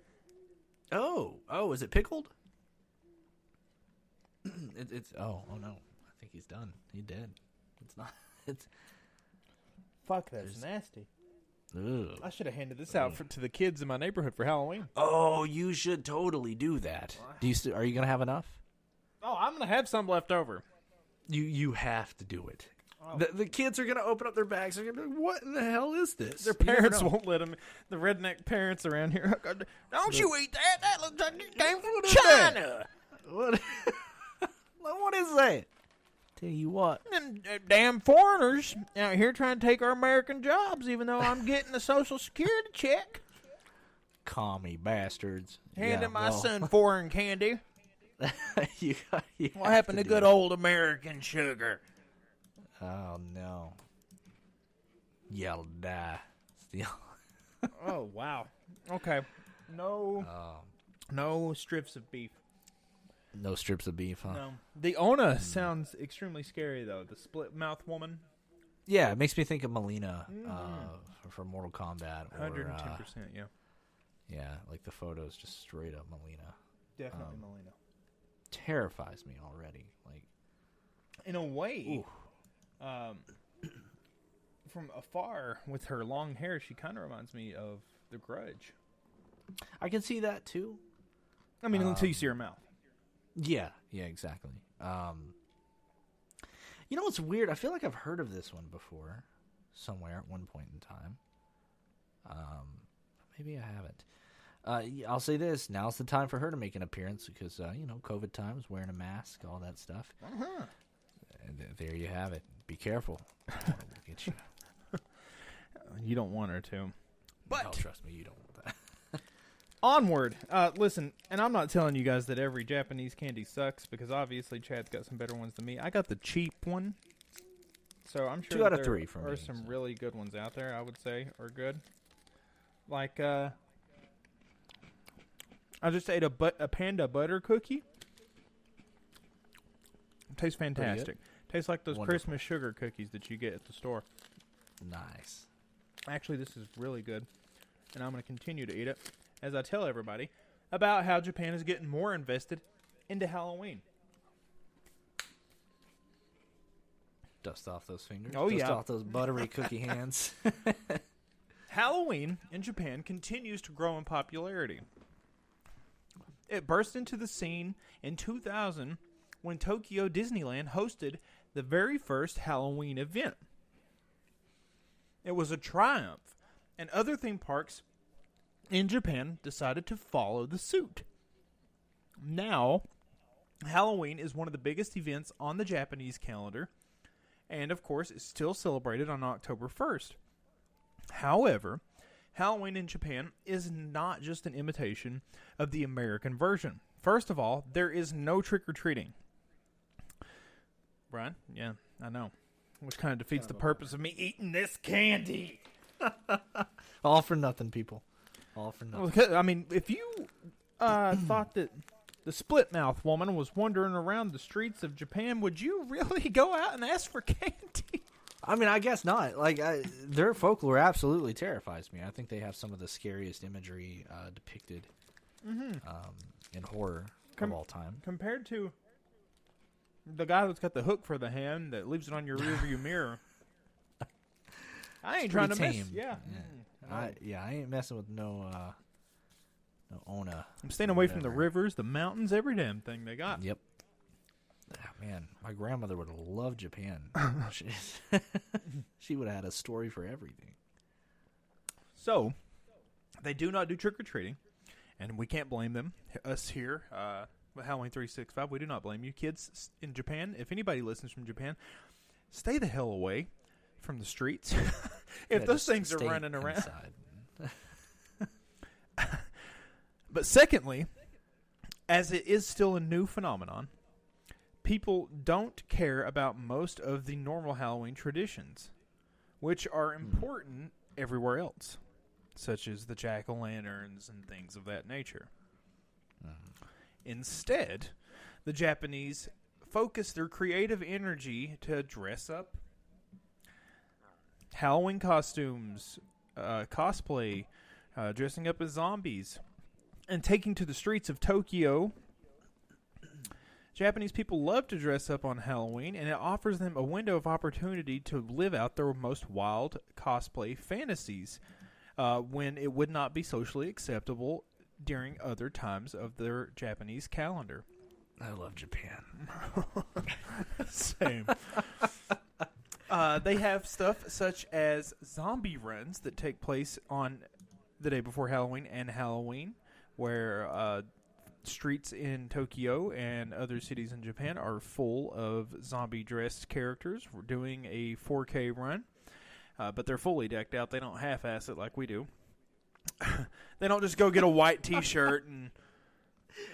Speaker 3: Oh, oh, is it pickled? it, it's oh, oh no. I think he's done. He dead. It's not. It's
Speaker 2: Fuck, that's nasty.
Speaker 3: ugh.
Speaker 2: I should have handed this out for, to the kids in my neighborhood for Halloween.
Speaker 3: Oh, you should totally do that. Do you? St- are you gonna have enough?
Speaker 2: Oh, I'm gonna have some left over.
Speaker 3: You you have to do it. The, the kids are gonna open up their bags. They're gonna be like, "What in the hell is this?"
Speaker 2: Their parents won't let them. The redneck parents around here. Don't you eat that? That looks like it came from? China.
Speaker 3: What? What is that? Tell you what.
Speaker 2: Them uh, damn foreigners out here trying to take our American jobs, even though I'm getting a Social Security check.
Speaker 3: commie bastards.
Speaker 2: Handing
Speaker 3: Yeah,
Speaker 2: my
Speaker 3: well,
Speaker 2: son foreign candy.
Speaker 3: you, you
Speaker 2: What happened to
Speaker 3: do
Speaker 2: good
Speaker 3: that.
Speaker 2: old American sugar?
Speaker 3: Oh no. You'll die. Still.
Speaker 2: oh wow. Okay. No.
Speaker 3: Oh.
Speaker 2: No strips of beef.
Speaker 3: No strips of beef, huh?
Speaker 2: No. The Ona sounds extremely scary though. The split mouth woman.
Speaker 3: Yeah, it makes me think of Mileena uh, from Mortal Kombat. Or,
Speaker 2: Hundred and ten
Speaker 3: uh,
Speaker 2: percent. Yeah.
Speaker 3: yeah, like the photos, just straight up Mileena.
Speaker 2: Definitely
Speaker 3: um,
Speaker 2: Mileena.
Speaker 3: Terrifies me already. Like,
Speaker 2: In a way, um, from afar with her long hair, she kind of reminds me of the Grudge.
Speaker 3: I can see that too.
Speaker 2: I mean, until you
Speaker 3: Um,
Speaker 2: see her mouth.
Speaker 3: Yeah, yeah, exactly. Um, you know what's weird? I feel like I've heard of this one before, somewhere at one point in time. Um, maybe I haven't. Uh, I'll say this: now's the time for her to make an appearance because uh, you know COVID times, wearing a mask, all that stuff.
Speaker 2: Uh-huh.
Speaker 3: And th- there you have it. Be careful. Get you.
Speaker 2: You don't want her to.
Speaker 3: But trust me, you don't want that.
Speaker 2: Onward. Uh, listen, and I'm not telling you guys that every Japanese candy sucks because obviously Chad's got some better ones than me. I got the cheap one, so I'm sure
Speaker 3: Two out of
Speaker 2: there
Speaker 3: three
Speaker 2: are
Speaker 3: me,
Speaker 2: some
Speaker 3: so.
Speaker 2: really good ones out there. I would say are good. Like, uh, I just ate a but a panda butter cookie. tastes
Speaker 3: good.
Speaker 2: fantastic. Tastes like those
Speaker 3: Wonderful.
Speaker 2: Christmas sugar cookies that you get at the store.
Speaker 3: Nice.
Speaker 2: Actually, this is really good, and I'm going to continue to eat it as I tell everybody about how Japan is getting more invested into Halloween.
Speaker 3: Dust off those fingers.
Speaker 2: Oh,
Speaker 3: Dust
Speaker 2: yeah.
Speaker 3: off those buttery cookie hands.
Speaker 2: Halloween in Japan continues to grow in popularity. It burst into the scene in 2000 when Tokyo Disneyland hosted the very first Halloween event. It was a triumph, and other theme parks in Japan decided to follow the suit. Now, Halloween is one of the biggest events on the Japanese calendar, and of course, is still celebrated on October 1st. However, Halloween in Japan is not just an imitation of the American version. First of all, there is no trick or treating. Brian? Yeah, I know. Which kind of defeats the purpose of me eating this candy.
Speaker 3: All for nothing, people. All for nothing.
Speaker 2: Well, 'cause- I mean, if you uh, thought that the split mouth woman was wandering around the streets of Japan, would you really go out and ask for candy?
Speaker 3: I mean, I guess not. Like I, their folklore absolutely terrifies me. I think they have some of the scariest imagery uh, depicted um, in horror
Speaker 2: Com-
Speaker 3: of all time.
Speaker 2: Compared to the guy that's got the hook for the hand that leaves it on your rearview mirror. I ain't trying to
Speaker 3: Pretty
Speaker 2: mess.
Speaker 3: tame.
Speaker 2: Yeah.
Speaker 3: Yeah. I, yeah, I ain't messing with no uh, no Ona.
Speaker 2: I'm staying away from the rivers, the mountains, every damn thing they got.
Speaker 3: Yep. Ah, man, my grandmother would have loved Japan. she, she would have had a story for everything.
Speaker 2: So, they do not do trick or treating, and we can't blame them. Us here, uh, Halloween three six five, we do not blame you, kids in Japan. If anybody listens from Japan, stay the hell away from the streets. if
Speaker 3: Yeah,
Speaker 2: those things are running around. But secondly, as it is still a new phenomenon, people don't care about most of the normal Halloween traditions, which are important everywhere else, such as the jack o' lanterns and things of that nature. Instead, the Japanese focus their creative energy to dress up Halloween costumes, uh, cosplay, uh, dressing up as zombies, and taking to the streets of Tokyo. Japanese people love to dress up on Halloween, and it offers them a window of opportunity to live out their most wild cosplay fantasies uh, when it would not be socially acceptable during other times of their Japanese calendar.
Speaker 3: I love Japan.
Speaker 2: Same. uh, they have stuff such as zombie runs that take place on the day before Halloween and Halloween, where uh, streets in Tokyo and other cities in Japan are full of zombie dressed characters. We're doing a 4K run, uh, but they're fully decked out. They don't half ass it like we do. they don't just go get a white T-shirt and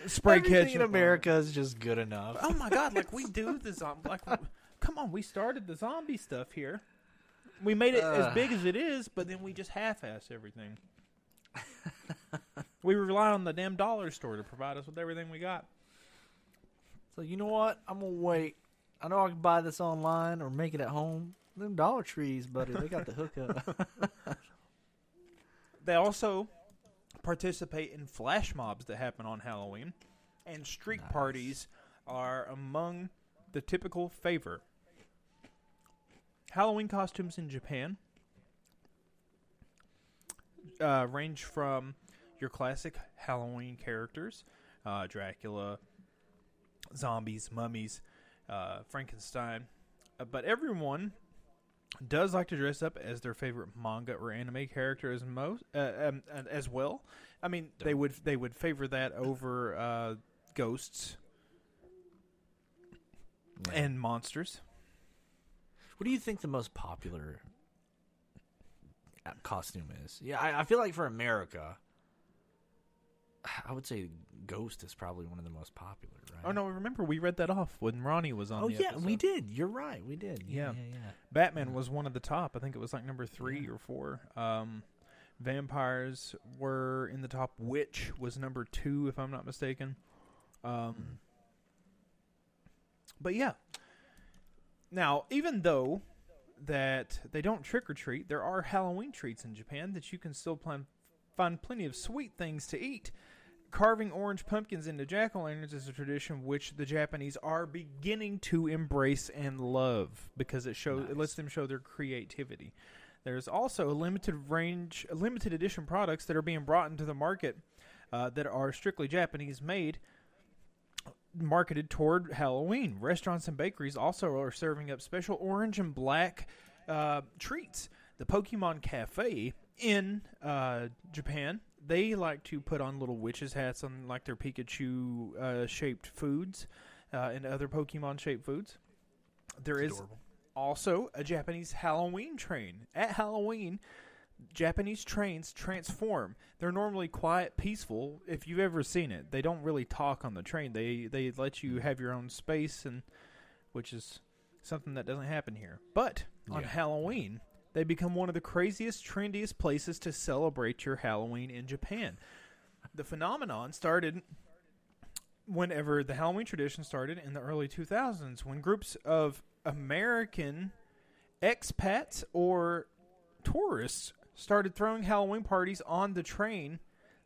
Speaker 2: spray
Speaker 3: Everything in. America is just good enough.
Speaker 2: Oh my god! Like we do the zombie. Like, come on, we started the zombie stuff here. We made it as big as it is, but then we just half-ass everything. we rely on the damn dollar store to provide us with everything we got.
Speaker 3: So you know what? I'm gonna wait. I know I can buy this online or make it at home. Them Dollar Trees, buddy, they got the hookup.
Speaker 2: They also participate in flash mobs that happen on Halloween, and streak
Speaker 3: Nice.
Speaker 2: parties are among the typical favor. Halloween costumes in Japan uh, range from your classic Halloween characters, uh, Dracula, zombies, mummies, uh, Frankenstein, uh, but everyone does like to dress up as their favorite manga or anime character as most uh, um, as well. I mean, they would they would favor that over uh, ghosts and monsters.
Speaker 3: What do you think the most popular uh, costume is? Yeah, I, I feel like for America, I would say Ghost is probably one of the most popular. Right?
Speaker 2: Oh no! Remember we read that off when Ronnie was on.
Speaker 3: Oh yeah, we did. You're right. We did. Yeah,
Speaker 2: Yeah.
Speaker 3: yeah, yeah.
Speaker 2: Batman was one of the top. I think it was like number three or four. Um, vampires were in the top. Witch was number two, if I'm not mistaken. Um, but yeah. Now, even though that they don't trick or treat, there are Halloween treats in Japan that you can still plan, find plenty of sweet things to eat. Carving orange pumpkins into jack o' lanterns is a tradition which the Japanese are beginning to embrace and love because it shows it lets them show their creativity. There's also a limited range, limited edition products that are being brought into the market uh, that are strictly Japanese made, marketed toward Halloween. Restaurants and bakeries also are serving up special orange and black uh, treats. The Pokemon Cafe in uh, Japan, they like to put on little witches hats on like their Pikachu uh, shaped foods uh, and other Pokemon shaped foods. There is also a Japanese Halloween train. At Halloween, Japanese trains transform. They're normally quiet, peaceful. If you've ever seen it, they don't really talk on the train. They they let you have your own space, and which is something that doesn't happen here. But on
Speaker 3: Yeah.
Speaker 2: Halloween, they become one of the craziest, trendiest places to celebrate your Halloween in Japan. The phenomenon started whenever the Halloween tradition started in the early 2000s, when groups of American expats or tourists started throwing Halloween parties on the train,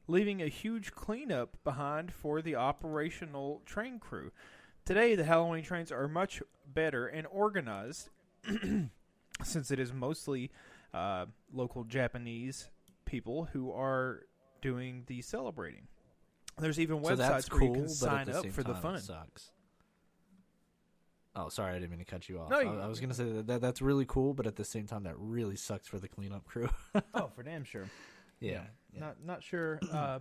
Speaker 2: leaving a huge cleanup behind for the operational train crew. Today, the Halloween trains are much better and organized since it is mostly uh, local Japanese people who are doing the celebrating. There's even websites
Speaker 3: so
Speaker 2: where
Speaker 3: cool,
Speaker 2: you can sign up for the fun.
Speaker 3: Sucks. Oh, sorry, I didn't mean to cut you off.
Speaker 2: No,
Speaker 3: I,
Speaker 2: you-
Speaker 3: I was gonna say that, that that's really cool, but at the same time, that really sucks for the cleanup crew.
Speaker 2: oh, for damn sure.
Speaker 3: yeah, yeah.
Speaker 2: Not not sure, uh,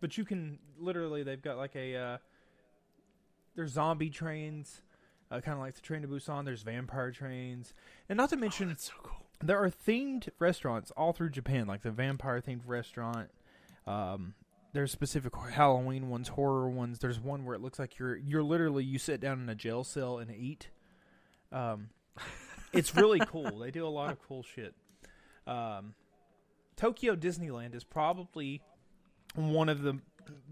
Speaker 2: but you can literally. They've got like a. Uh, there's zombie trains, uh, kind of like the train to Busan. There's vampire trains, and not to mention,
Speaker 3: that's so cool.
Speaker 2: there are themed restaurants all through Japan, like the vampire themed restaurant. Um, there's specific Halloween ones, horror ones. There's one where it looks like you're you're literally you sit down in a jail cell and eat. Um, it's really cool. They do a lot of cool shit. Um, Tokyo Disneyland is probably one of the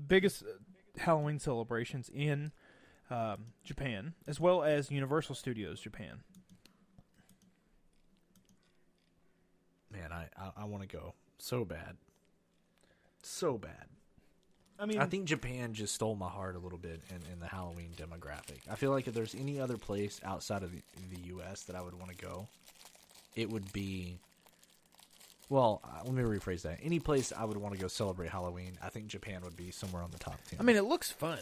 Speaker 2: biggest uh, Halloween celebrations in um, Japan, as well as Universal Studios Japan.
Speaker 3: Man, I I, I want to go so bad, so bad.
Speaker 2: I mean,
Speaker 3: I think Japan just stole my heart a little bit in, in the Halloween demographic. I feel like if there's any other place outside of the, the U.S. that I would want to go, it would be. Well, uh, let me rephrase that. Any place I would want to go celebrate Halloween, I think Japan would be somewhere on the top ten.
Speaker 2: I mean, it looks fun,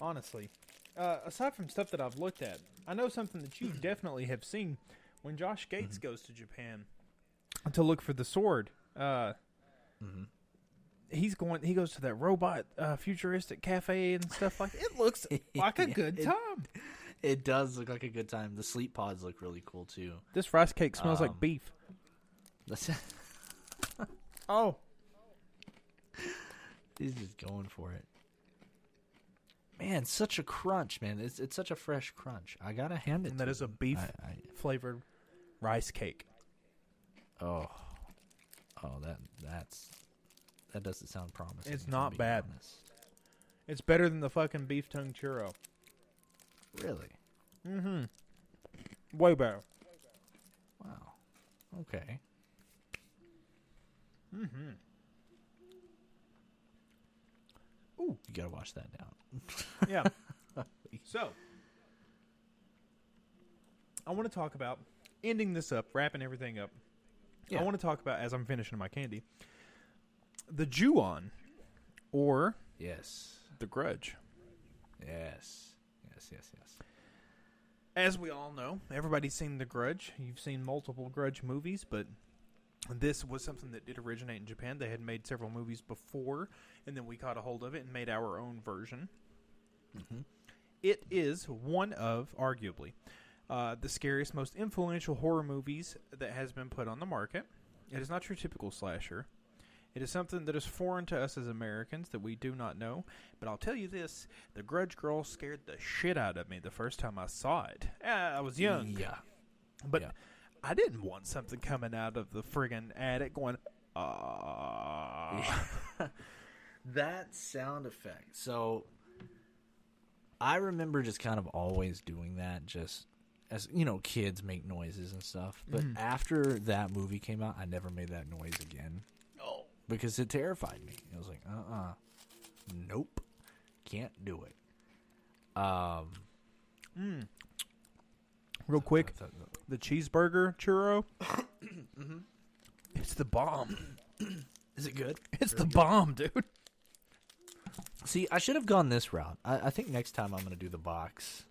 Speaker 2: honestly. Uh, aside from stuff that I've looked at, I know something that you definitely have seen when Josh Gates goes to Japan to look for the sword. Uh, He's going. He goes to that robot uh, futuristic cafe and stuff like. It looks like a good
Speaker 3: it-
Speaker 2: time.
Speaker 3: it does look like a good time. The sleep pods look really cool too.
Speaker 2: This rice cake smells
Speaker 3: Um,
Speaker 2: like beef.
Speaker 3: That's
Speaker 2: Oh,
Speaker 3: He's just going for it. Man, such a crunch, man. It's it's such a fresh crunch. I gotta hand it.
Speaker 2: And that is a beef
Speaker 3: I, I,
Speaker 2: flavored rice cake.
Speaker 3: oh, oh, that that's that doesn't sound promising.
Speaker 2: It's not bad.
Speaker 3: honest.
Speaker 2: It's better than the fucking beef tongue churro.
Speaker 3: Really?
Speaker 2: Mm-hmm. Way better.
Speaker 3: Wow. Okay.
Speaker 2: Mm-hmm.
Speaker 3: Ooh, you gotta wash that down.
Speaker 2: Yeah. so, I want to talk about ending this up, wrapping everything up.
Speaker 3: Yeah.
Speaker 2: I want to talk about as I'm finishing my candy, the Ju-on, or
Speaker 3: Yes.
Speaker 2: the Grudge.
Speaker 3: Yes. Yes. Yes. Yes.
Speaker 2: As we all know, everybody's seen The Grudge. You've seen multiple Grudge movies, but this was something that did originate in Japan. They had made several movies before, and then we caught a hold of it and made our own version. It is one of, arguably, uh, the scariest, most influential horror movies that has been put on the market. It is not your typical slasher. It is something that is foreign to us as Americans that we do not know. But I'll tell you this: the Grudge Girl scared the shit out of me the first time I saw it. Uh, I was young,
Speaker 3: Yeah.
Speaker 2: but
Speaker 3: yeah.
Speaker 2: I didn't want something coming out of the friggin' attic going. Ah,
Speaker 3: that sound effect. So I remember just kind of always doing that just as you know, kids make noises and stuff. But
Speaker 2: Mm-hmm.
Speaker 3: after that movie came out, I never made that noise again.
Speaker 2: oh,
Speaker 3: Because it terrified me. I was like, uh uh Nope. Can't do it. Um
Speaker 2: real quick,
Speaker 3: th- th-
Speaker 2: the cheeseburger churro. It's the bomb.
Speaker 3: is it good?
Speaker 2: It's the bomb, dude.
Speaker 3: See, I should have gone this route. I, I think next time I'm going to do the box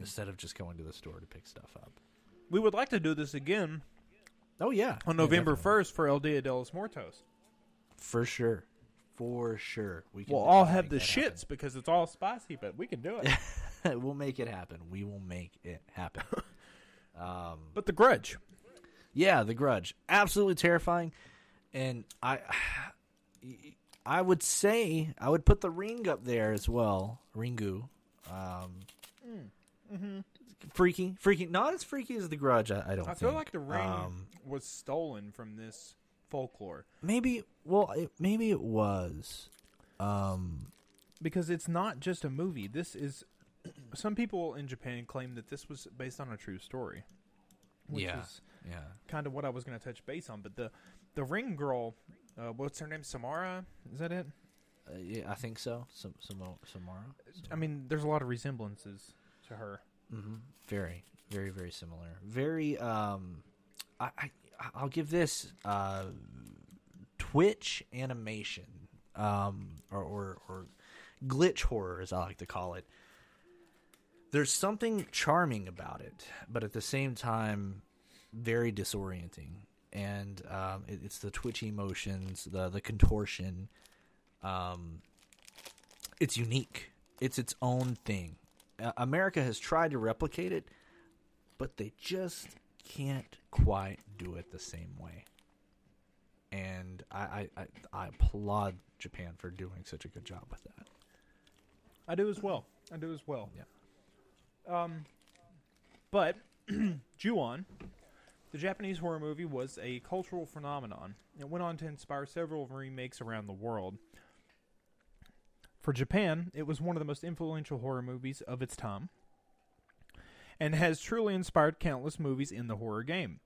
Speaker 3: instead of just going to the store to pick stuff up.
Speaker 2: We would like to do this again
Speaker 3: Oh yeah,
Speaker 2: on
Speaker 3: Yeah,
Speaker 2: November
Speaker 3: definitely.
Speaker 2: first for El Dia de los Muertos.
Speaker 3: for sure, for sure. We can
Speaker 2: We'll all have the
Speaker 3: make that happen.
Speaker 2: shits because it's all spicy, but we can do it.
Speaker 3: we'll make it happen. We will make it happen. um,
Speaker 2: but the Grudge.
Speaker 3: yeah, The Grudge, absolutely terrifying, and I, I would say I would put the Ring up there as well. Ringu, um, freaky, freaky, not as freaky as The Grudge. I, I don't.
Speaker 2: I feel like the ring
Speaker 3: Um,
Speaker 2: was stolen from this folklore
Speaker 3: maybe. Well, it, maybe it was. Um,
Speaker 2: because it's not just a movie. This is some people in Japan claim that this was based on a true story. Which
Speaker 3: Yeah.
Speaker 2: is
Speaker 3: yeah.
Speaker 2: kind of what I was going to touch base on. But the the ring girl, uh, what's her name? Samara? Is that it?
Speaker 3: Uh, yeah, I think so. Some, some, Samara.
Speaker 2: I mean, there's a lot of resemblances to her.
Speaker 3: hmm Very, very, very similar. Very. Um, I, I I'll give this uh, Twitch animation, um, or, or or glitch horror, as I like to call it. There's something charming about it, but at the same time, very disorienting. And um, it, it's the twitchy motions, the the contortion. Um, it's unique. It's its own thing. Uh, America has tried to replicate it, but they just can't quite do it the same way. And I, I, I, I applaud Japan for doing such a good job with that.
Speaker 2: I do as well. I do as well.
Speaker 3: Yeah.
Speaker 2: Um, but Ju-on, the Japanese horror movie, was a cultural phenomenon. It went on to inspire several remakes around the world. For Japan, it was one of the most influential horror movies of its time, and has truly inspired countless movies in the horror game.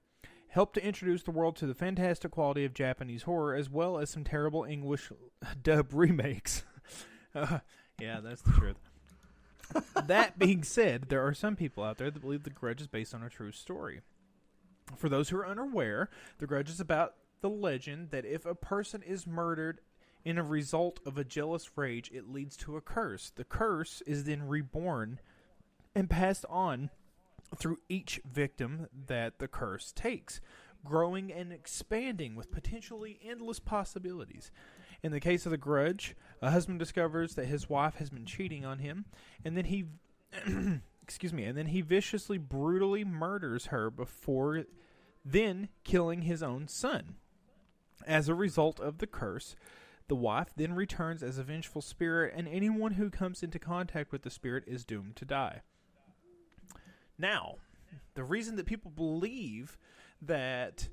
Speaker 2: Helped to introduce the world to the fantastic quality of Japanese horror, as well as some terrible English dub remakes. Uh, yeah, that's the truth that being said, there are some people out there that believe The Grudge is based on a true story. For those who are unaware, The Grudge is about the legend that if a person is murdered in a result of a jealous rage, it leads to a curse. The curse is then reborn and passed on through each victim that the curse takes, growing and expanding with potentially endless possibilities. In the case of the grudge, a husband discovers that his wife has been cheating on him, and then he excuse me, and then he viciously brutally murders her before then killing his own son. As a result of the curse, The wife then returns as a vengeful spirit, and anyone who comes into contact with the spirit is doomed to die. Now, the reason that people believe that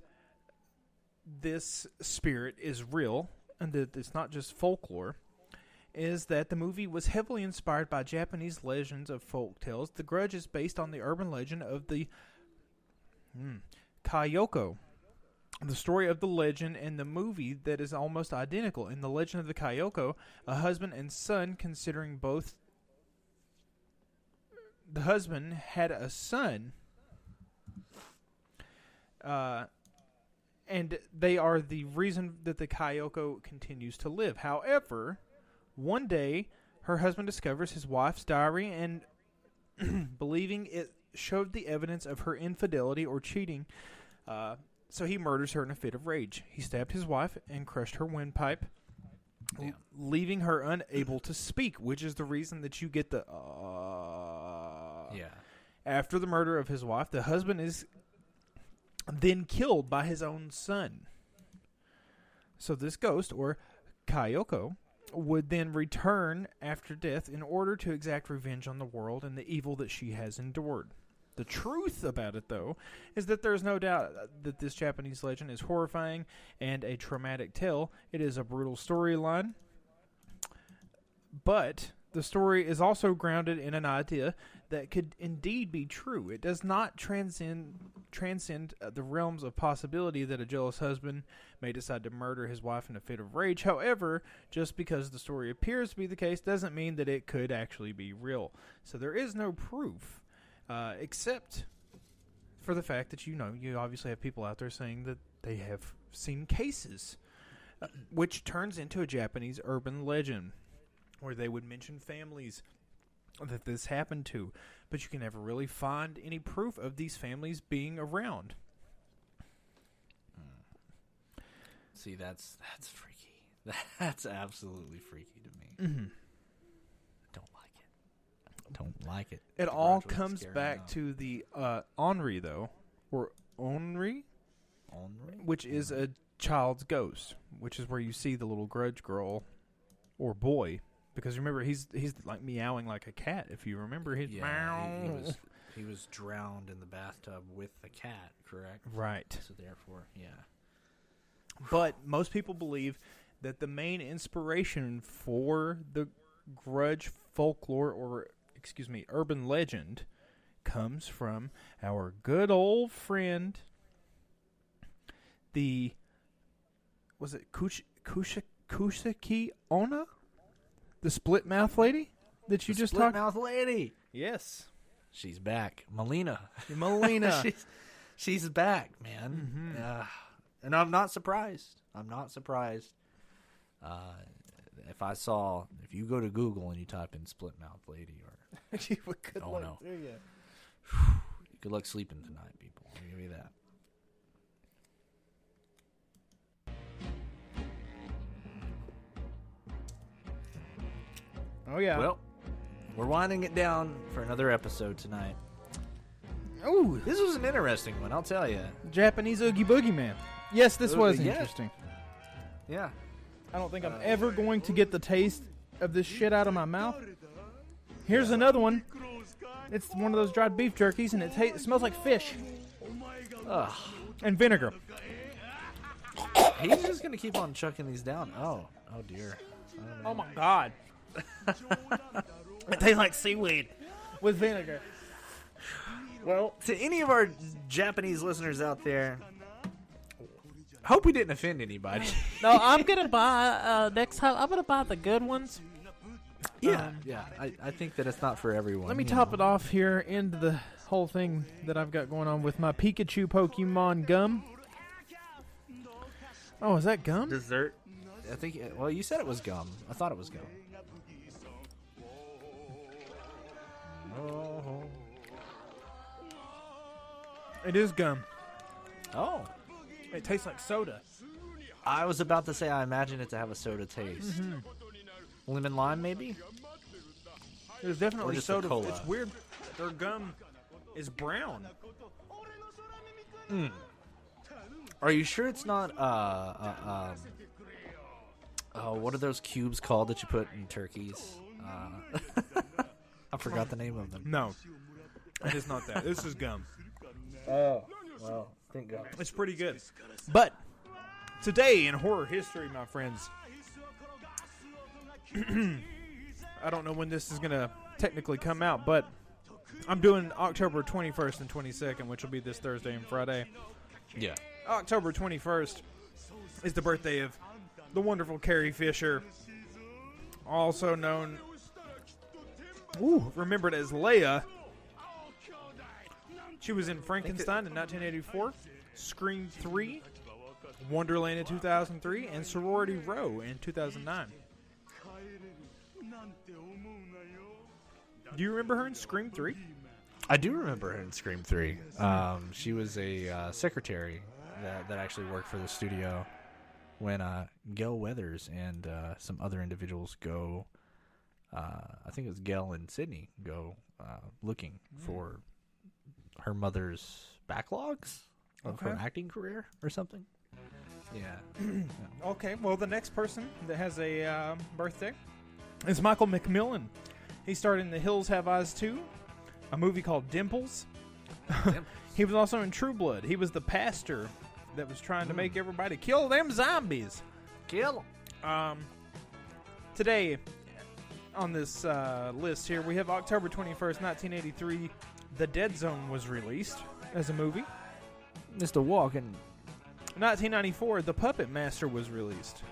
Speaker 2: this spirit is real and that it's not just folklore is that the movie was heavily inspired by Japanese legends of folk tales. The Grudge is based on the urban legend of the hmm, Kayako. The story of the legend and the movie that is almost identical. In the legend of the Kayako, a husband and son, considering both the husband had a son, uh, and they are the reason that the Kayako continues to live. However, one day her husband discovers his wife's diary and believing it showed the evidence of her infidelity or cheating, uh, so he murders her in a fit of rage. He stabbed his wife and crushed her windpipe, l- leaving her unable to speak, which is the reason that you get the. Uh,
Speaker 3: Yeah.
Speaker 2: after the murder of his wife, the husband is then killed by his own son. So this ghost, or Kayako, would then return after death in order to exact revenge on the world and the evil that she has endured. The truth about it, though, is that there's no doubt that this Japanese legend is horrifying and a traumatic tale. It is a brutal storyline, but the story is also grounded in an idea that could indeed be true. It does not transcend transcend uh, the realms of possibility that a jealous husband may decide to murder his wife in a fit of rage. However, just because the story appears to be the case doesn't mean that it could actually be real. So there is no proof, uh, except for the fact that you know you obviously have people out there saying that they have seen cases, uh, which turns into a Japanese urban legend where they would mention families that this happened to, but you can never really find any proof of these families being around.
Speaker 3: See, that's that's freaky. That's absolutely freaky to me.
Speaker 2: Mm-hmm.
Speaker 3: Don't like it. Don't like it.
Speaker 2: It
Speaker 3: The
Speaker 2: all comes back to the uh, Henri, though, or Henri,
Speaker 3: Henri?
Speaker 2: which is a child's ghost, which is where you see the little grudge girl or boy. Because remember, he's he's like meowing like a cat. If you remember, his
Speaker 3: yeah, he, he was he was drowned in the bathtub with the cat, correct?
Speaker 2: right.
Speaker 3: So therefore, yeah.
Speaker 2: But most people believe that the main inspiration for the grudge folklore or excuse me, urban legend comes from our good old friend the was it Kush Kusha Kusaki Ona? The split mouth lady that you
Speaker 3: The
Speaker 2: just
Speaker 3: split
Speaker 2: talked
Speaker 3: mouth lady.
Speaker 2: Yes.
Speaker 3: She's back, Mileena.
Speaker 2: Mileena.
Speaker 3: she's she's back, man.
Speaker 2: Mhm.
Speaker 3: Uh, and I'm not surprised. I'm not surprised. Uh, if I saw, if you go to Google and you type in "split mouth lady" or
Speaker 2: good
Speaker 3: Oh,
Speaker 2: luck
Speaker 3: no.
Speaker 2: to you.
Speaker 3: good luck sleeping tonight, people. I'll give you that.
Speaker 2: Oh yeah.
Speaker 3: Well, we're winding it down for another episode tonight.
Speaker 2: Ooh,
Speaker 3: This was an interesting one, I'll tell you.
Speaker 2: Japanese Oogie Boogie Man. Yes, this
Speaker 3: Uh,
Speaker 2: was
Speaker 3: yeah.
Speaker 2: interesting.
Speaker 3: Yeah.
Speaker 2: I don't think I'm ever going to get the taste of this shit out of my mouth. Here's another one. It's one of those dried beef jerkies, and it, ta- it smells like fish
Speaker 3: Ugh.
Speaker 2: and vinegar.
Speaker 3: He's just gonna keep on chucking these down. Oh, oh dear.
Speaker 2: Oh my god! it tastes like seaweed with vinegar.
Speaker 3: Well, to any of our Japanese listeners out there, hope we didn't offend anybody.
Speaker 4: No, I'm gonna buy uh, next time. I'm gonna buy the good ones.
Speaker 3: yeah, yeah. I, I think that it's not for everyone.
Speaker 2: Let me top
Speaker 3: know.
Speaker 2: it off here into the whole thing that I've got going on with my Pikachu Pokemon gum. Oh, is that gum?
Speaker 3: Dessert. I think. Well, you said it was gum. I thought it was gum.
Speaker 2: It is gum.
Speaker 3: Oh,
Speaker 2: It tastes like soda.
Speaker 3: I was about to say I imagine it to have a soda taste. Lemon lime, maybe.
Speaker 2: There's definitely soda.
Speaker 3: cola.
Speaker 2: It's weird. Their gum is brown.
Speaker 3: Are you sure it's not uh, uh um Oh, what are those cubes called that you put in turkeys? Uh, I forgot the name of them.
Speaker 2: No, it is not that. This is gum.
Speaker 3: Oh, well, thank God.
Speaker 2: It's pretty good. But today in horror history, my friends, I don't know when this is going to technically come out, but I'm doing October 21st and 22nd, which will be this Thursday and Friday.
Speaker 3: Yeah.
Speaker 2: October 21st is the birthday of the wonderful Carrie Fisher, also known, ooh, remembered as Leia. She was in Frankenstein in 1984, Scream 3, Wonderland in 2003, and Sorority Row in 2009. Do you remember her in Scream 3?
Speaker 3: I do remember her in Scream 3. Um, she was a uh, secretary that, that actually worked for the studio when uh, Gale Weathers and uh, some other individuals go, uh, I think it was Gale and Sidney, go uh, looking for her mother's backlogs of her acting career or something. Yeah.
Speaker 2: Okay, well, the next person that has a uh, birthday is Michael McMillian. He starred in The Hills Have Eyes 2, a movie called Dimples. he was also in True Blood. He was the pastor that was trying to make everybody kill them zombies.
Speaker 3: Kill
Speaker 2: Um, today, on this uh, list here, we have October 21st, 1983. The Dead Zone was released as a movie.
Speaker 3: Mr. Walken.
Speaker 2: 1994, The Puppet Master was released.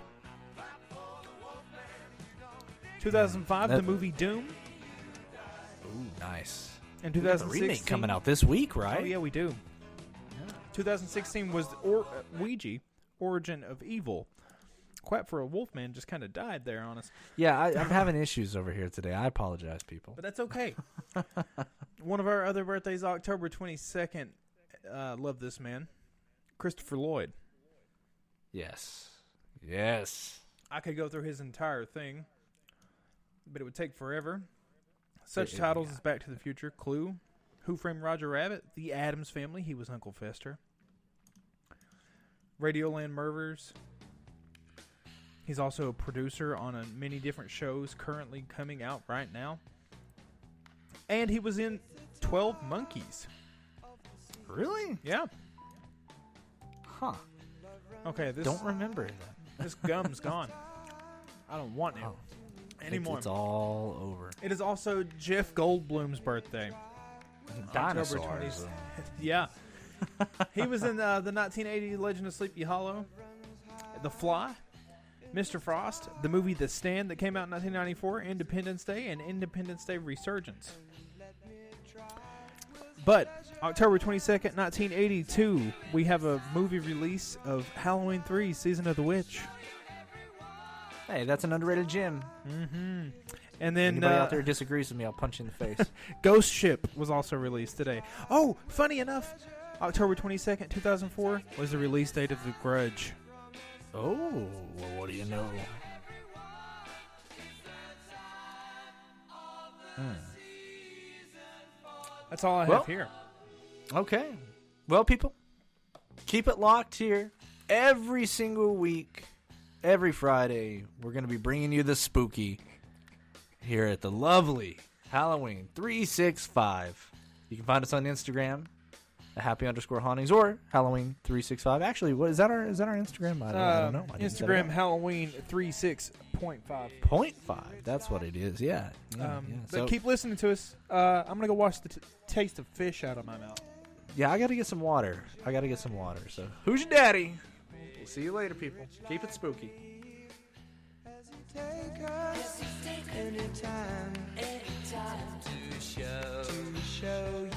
Speaker 2: 2005, the movie Doom.
Speaker 3: Ooh, nice.
Speaker 2: And
Speaker 3: We
Speaker 2: 2016,
Speaker 3: remake coming out this week, right?
Speaker 2: Oh yeah, we do. 2016 was or, uh, Ouija, Origin of Evil. Quack for a Wolfman just kind of died there on us,
Speaker 3: Yeah, I, I'm having issues over here today. I apologize, people.
Speaker 2: but that's okay. One of our other birthdays, October 22nd. Uh, love this man, Christopher Lloyd.
Speaker 3: Yes. Yes.
Speaker 2: I could go through his entire thing, but it would take forever. Such
Speaker 3: it-
Speaker 2: titles
Speaker 3: yeah.
Speaker 2: as Back to the Future, Clue, Who Framed Roger Rabbit, The Addams Family, he was Uncle Fester, Radioland Murders. He's also a producer on a, many different shows currently coming out right now. And he was in 12 Monkeys.
Speaker 3: Really?
Speaker 2: Yeah.
Speaker 3: Huh.
Speaker 2: Okay, this
Speaker 3: Don't remember that.
Speaker 2: this gum's gone. I don't want it
Speaker 3: Oh.
Speaker 2: Anymore.
Speaker 3: It's all over.
Speaker 2: It is also Jeff Goldblum's birthday.
Speaker 3: Dinosaurs.
Speaker 2: 20th. Yeah. he was in uh, the 1980 Legend of Sleepy Hollow, The Fly, Mr. Frost, the movie The Stand that came out in 1994, Independence Day, and Independence Day Resurgence. But October 22nd, 1982, we have a movie release of Halloween 3 Season of the Witch.
Speaker 3: Hey, that's an underrated gem.
Speaker 2: Mm-hmm. And then
Speaker 3: Anybody
Speaker 2: uh,
Speaker 3: out there disagrees with me, I'll punch you in the face.
Speaker 2: Ghost Ship was also released today. Oh, funny enough, October 22nd, 2004 was the release date of The Grudge.
Speaker 3: Oh, well, what do you know? Hmm.
Speaker 2: That's all I
Speaker 3: Well-
Speaker 2: have here.
Speaker 3: Okay. Well, people, keep it locked here. Every single week, every Friday, we're going to be bringing you the spooky here at the lovely Halloween 365. You can find us on Instagram happy underscore hauntings or Halloween 365. Actually, what is that our is that our Instagram? I don't, I don't know. I didn't set it
Speaker 2: Instagram
Speaker 3: up.
Speaker 2: Halloween 36.5.
Speaker 3: Point five. That's what it is. Yeah. yeah,
Speaker 2: Um,
Speaker 3: yeah.
Speaker 2: but
Speaker 3: So-
Speaker 2: keep listening to us. Uh, I'm gonna go wash the t- taste of fish out of my mouth.
Speaker 3: Yeah, I got to get some water. I got to get some water. So, who's your daddy? We'll see you later, people. Keep it spooky.
Speaker 5: Take us anytime to show, to show